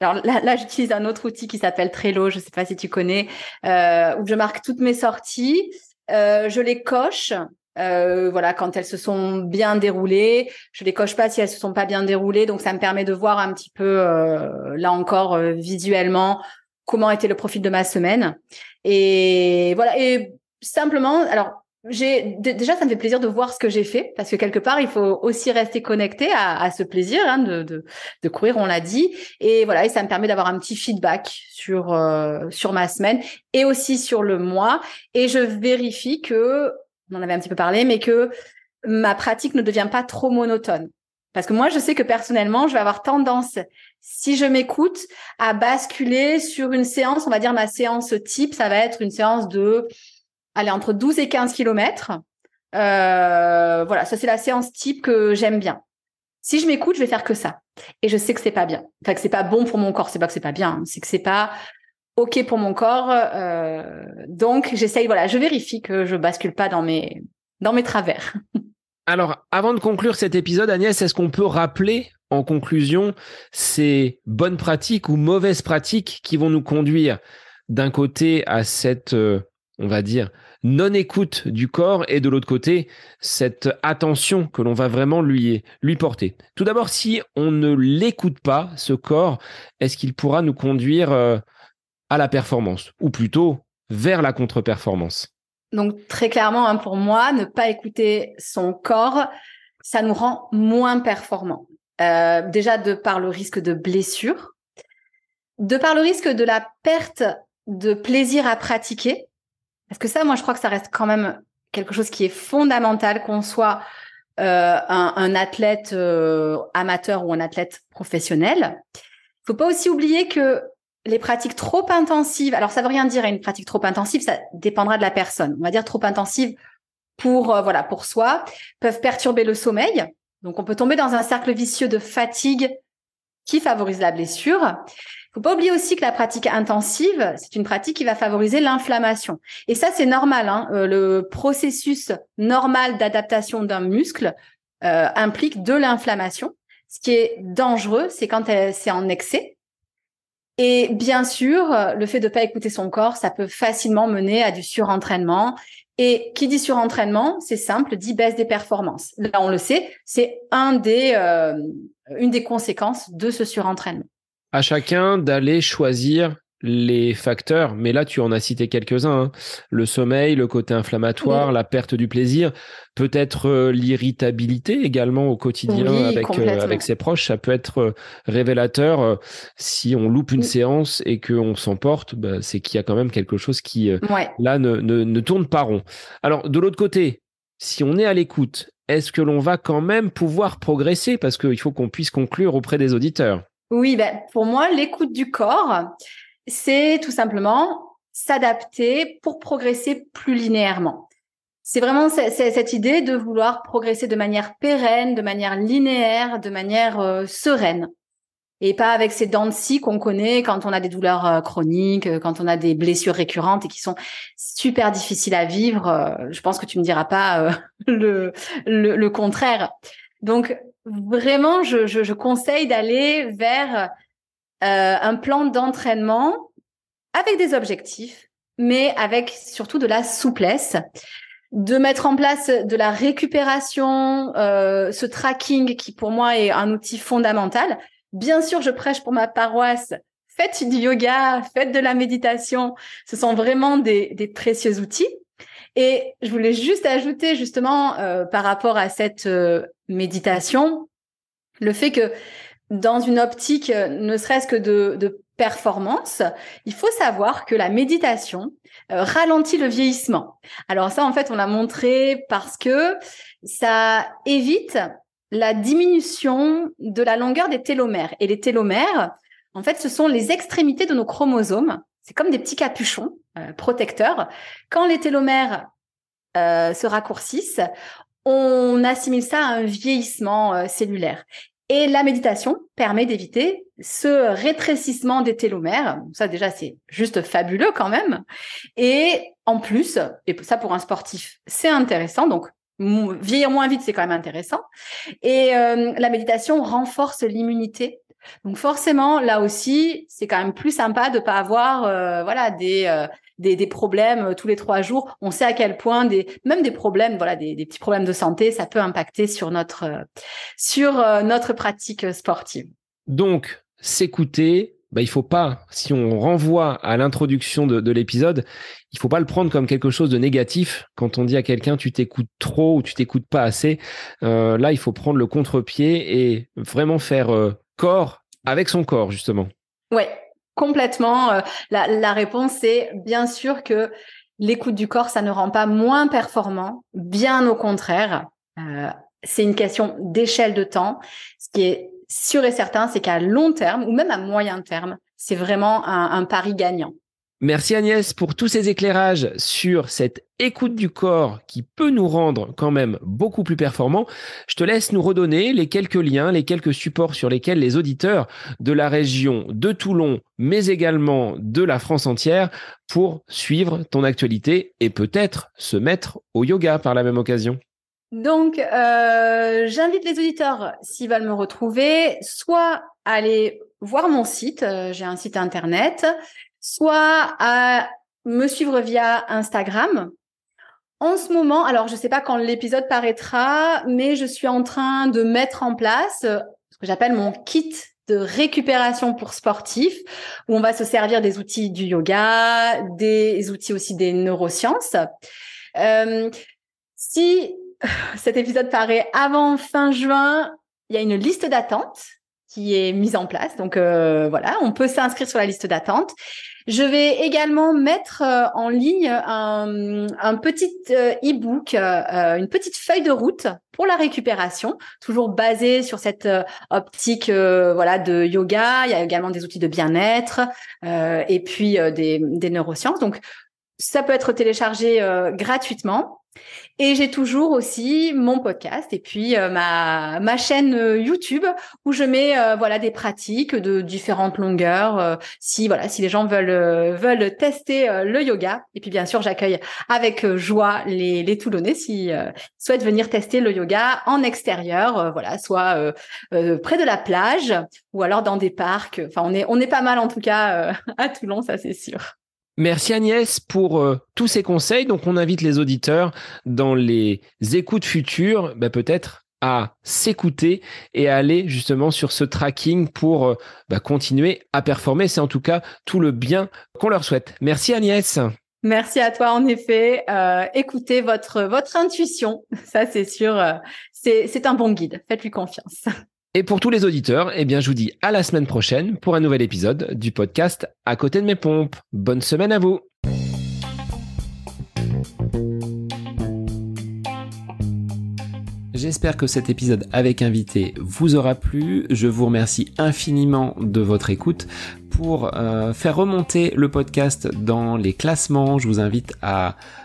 Alors là, là j'utilise un autre outil qui s'appelle Trello, je ne sais pas si tu connais, euh, où je marque toutes mes sorties. Euh, je les coche. Euh, voilà, quand elles se sont bien déroulées, je les coche pas si elles se sont pas bien déroulées, donc ça me permet de voir un petit peu, là encore, visuellement, comment était le profil de ma semaine. Et voilà, et simplement, alors j'ai déjà ça me fait plaisir de voir ce que j'ai fait parce que quelque part il faut aussi rester connecté à, à ce plaisir hein, de, de, de, courir on l'a dit. Et voilà et ça me permet d'avoir un petit feedback sur euh, sur ma semaine et aussi sur le mois. Et je vérifie que on en avait un petit peu parlé mais que ma pratique ne devient pas trop monotone parce que moi je sais que personnellement je vais avoir tendance si je m'écoute à basculer sur une séance on va dire ma séance type ça va être une séance de allez, entre 12 et 15 kilomètres. Euh, voilà, ça c'est la séance type que j'aime bien. Si je m'écoute, je vais faire que ça. Et je sais que c'est pas bien. Enfin, que c'est pas bon pour mon corps. C'est pas que c'est pas bien. Hein. C'est que c'est pas ok pour mon corps. Euh, donc, j'essaye. Voilà, je vérifie que je bascule pas dans mes dans mes travers. Alors, avant de conclure cet épisode, Agnès, est-ce qu'on peut rappeler en conclusion ces bonnes pratiques ou mauvaises pratiques qui vont nous conduire d'un côté à cette euh, on va dire, non-écoute du corps et de l'autre côté, cette attention que l'on va vraiment lui, lui porter? Tout d'abord, si on ne l'écoute pas, ce corps, est-ce qu'il pourra nous conduire euh, à la performance ou plutôt vers la contre-performance Donc très clairement, hein, pour moi, ne pas écouter son corps, ça nous rend moins performants. Euh, déjà de par le risque de blessure, de par le risque de la perte de plaisir à pratiquer, parce que ça, moi, je crois que ça reste quand même quelque chose qui est fondamental, qu'on soit euh, un, athlète euh, amateur ou un athlète professionnel. Il faut pas aussi oublier que les pratiques trop intensives, alors ça veut rien dire une pratique trop intensive, ça dépendra de la personne. On va dire trop intensive pour euh, voilà pour soi, peuvent perturber le sommeil. Donc on peut tomber dans un cercle vicieux de fatigue qui favorise la blessure faut pas oublier aussi que la pratique intensive, c'est une pratique qui va favoriser l'inflammation. Et ça, c'est normal. Hein. Euh, le processus normal d'adaptation d'un muscle euh, implique de l'inflammation. Ce qui est dangereux, c'est quand c'est en excès. Et bien sûr, le fait de pas écouter son corps, ça peut facilement mener à du surentraînement. Et qui dit surentraînement, c'est simple, dit baisse des performances. Là, on le sait, c'est un des, euh, une des conséquences de ce surentraînement à chacun d'aller choisir les facteurs, mais là tu en as cité quelques-uns, hein. le sommeil, le côté inflammatoire, la perte du plaisir, peut-être euh, l'irritabilité également au quotidien avec, euh, avec ses proches, ça peut être euh, révélateur si on loupe une séance et qu'on s'emporte, bah, c'est qu'il y a quand même quelque chose qui là ne, ne, ne tourne pas rond. Alors de l'autre côté, si on est à l'écoute, est-ce que l'on va quand même pouvoir progresser? Parce qu'il faut qu'on puisse conclure auprès des auditeurs. Oui, ben, pour moi, l'écoute du corps, c'est tout simplement s'adapter pour progresser plus linéairement. C'est vraiment cette idée de vouloir progresser de manière pérenne, de manière linéaire, de manière euh, sereine. Et pas avec ces dents de scie qu'on connaît quand on a des douleurs euh, chroniques, euh, quand on a des blessures récurrentes et qui sont super difficiles à vivre. je pense que tu me diras pas le, le, contraire. Donc vraiment, je, je, je conseille d'aller vers un plan d'entraînement avec des objectifs, mais avec surtout de la souplesse, de mettre en place de la récupération, euh, ce tracking qui pour moi est un outil fondamental. Bien sûr, je prêche pour ma paroisse. Faites du yoga, faites de la méditation. Ce sont vraiment des, précieux outils. Et je voulais juste ajouter justement euh, par rapport à cette euh, méditation, le fait que dans une optique euh, ne serait-ce que de, performance, il faut savoir que la méditation euh, ralentit le vieillissement. Alors ça, en fait, on l'a montré parce que ça évite la diminution de la longueur des télomères. Et les télomères, en fait, ce sont les extrémités de nos chromosomes. C'est comme des petits capuchons euh, protecteurs. Quand les télomères se raccourcissent, on assimile ça à un vieillissement cellulaire. Et la méditation permet d'éviter ce rétrécissement des télomères. Ça déjà, c'est juste fabuleux quand même. Et en plus, et ça pour un sportif, c'est intéressant. Donc, vieillir moins vite, c'est quand même intéressant. Et euh, la méditation renforce l'immunité. Donc forcément, là aussi, c'est quand même plus sympa de pas avoir, euh, voilà, des euh, des, problèmes euh, tous les trois jours. On sait à quel point des, même des problèmes, voilà, des, petits problèmes de santé, ça peut impacter sur notre, sur notre pratique sportive. Donc, s'écouter, bah, il faut pas, si on renvoie à l'introduction de, l'épisode, il faut pas le prendre comme quelque chose de négatif. Quand on dit à quelqu'un tu t'écoutes trop ou tu t'écoutes pas assez, là il faut prendre le contre-pied et vraiment faire corps avec son corps justement. Ouais, Complètement. Euh, la, réponse est bien sûr que l'écoute du corps, ça ne rend pas moins performant. Bien au contraire. Euh, c'est une question d'échelle de temps. Ce qui est sûr et certain, c'est qu'à long terme ou même à moyen terme, c'est vraiment un pari gagnant. Merci Agnès pour tous ces éclairages sur cette écoute du corps qui peut nous rendre quand même beaucoup plus performants. Je te laisse nous redonner les quelques liens, les quelques supports sur lesquels les auditeurs de la région de Toulon, mais également de la France entière, pour suivre ton actualité et peut-être se mettre au yoga par la même occasion. Donc, euh, j'invite les auditeurs, s'ils veulent me retrouver, soit à aller voir mon site, euh, j'ai un site internet, soit à me suivre via Instagram. En ce moment, alors je ne sais pas quand l'épisode paraîtra, mais je suis en train de mettre en place euh, ce que j'appelle mon kit de récupération pour sportifs, où on va se servir des outils du yoga, des outils aussi des neurosciences. Euh, si cet épisode paraît avant fin juin, il y a une liste d'attente qui est mise en place. Donc euh, voilà, on peut s'inscrire sur la liste d'attente. Je vais également mettre euh, en ligne un, petit euh, e-book, euh, une petite feuille de route pour la récupération, toujours basée sur cette optique voilà de yoga. Il y a également des outils de bien-être et puis des neurosciences. Donc ça peut être téléchargé gratuitement. Et j'ai toujours aussi mon podcast et puis euh, ma, ma chaîne euh, YouTube où je mets euh, voilà des pratiques de différentes longueurs si voilà si les gens veulent veulent tester le yoga et puis bien sûr j'accueille avec joie les les Toulonnais si souhaitent venir tester le yoga en extérieur voilà soit près de la plage ou alors dans des parcs enfin on est on est pas mal en tout cas à Toulon ça c'est sûr. Merci Agnès pour euh, tous ces conseils. Donc on invite les auditeurs dans les écoutes futures, bah, peut-être à s'écouter et à aller justement sur ce tracking pour euh, bah, continuer à performer. C'est en tout cas tout le bien qu'on leur souhaite. Merci Agnès. Merci à toi, en effet. Euh, écoutez votre, intuition, ça c'est sûr, c'est un bon guide. Faites-lui confiance. Et pour tous les auditeurs, eh bien, je vous dis à la semaine prochaine pour un nouvel épisode du podcast À côté de mes pompes. Bonne semaine à vous. J'espère que cet épisode avec invité vous aura plu. Je vous remercie infiniment de votre écoute. Pour euh, faire remonter le podcast dans les classements, je vous invite à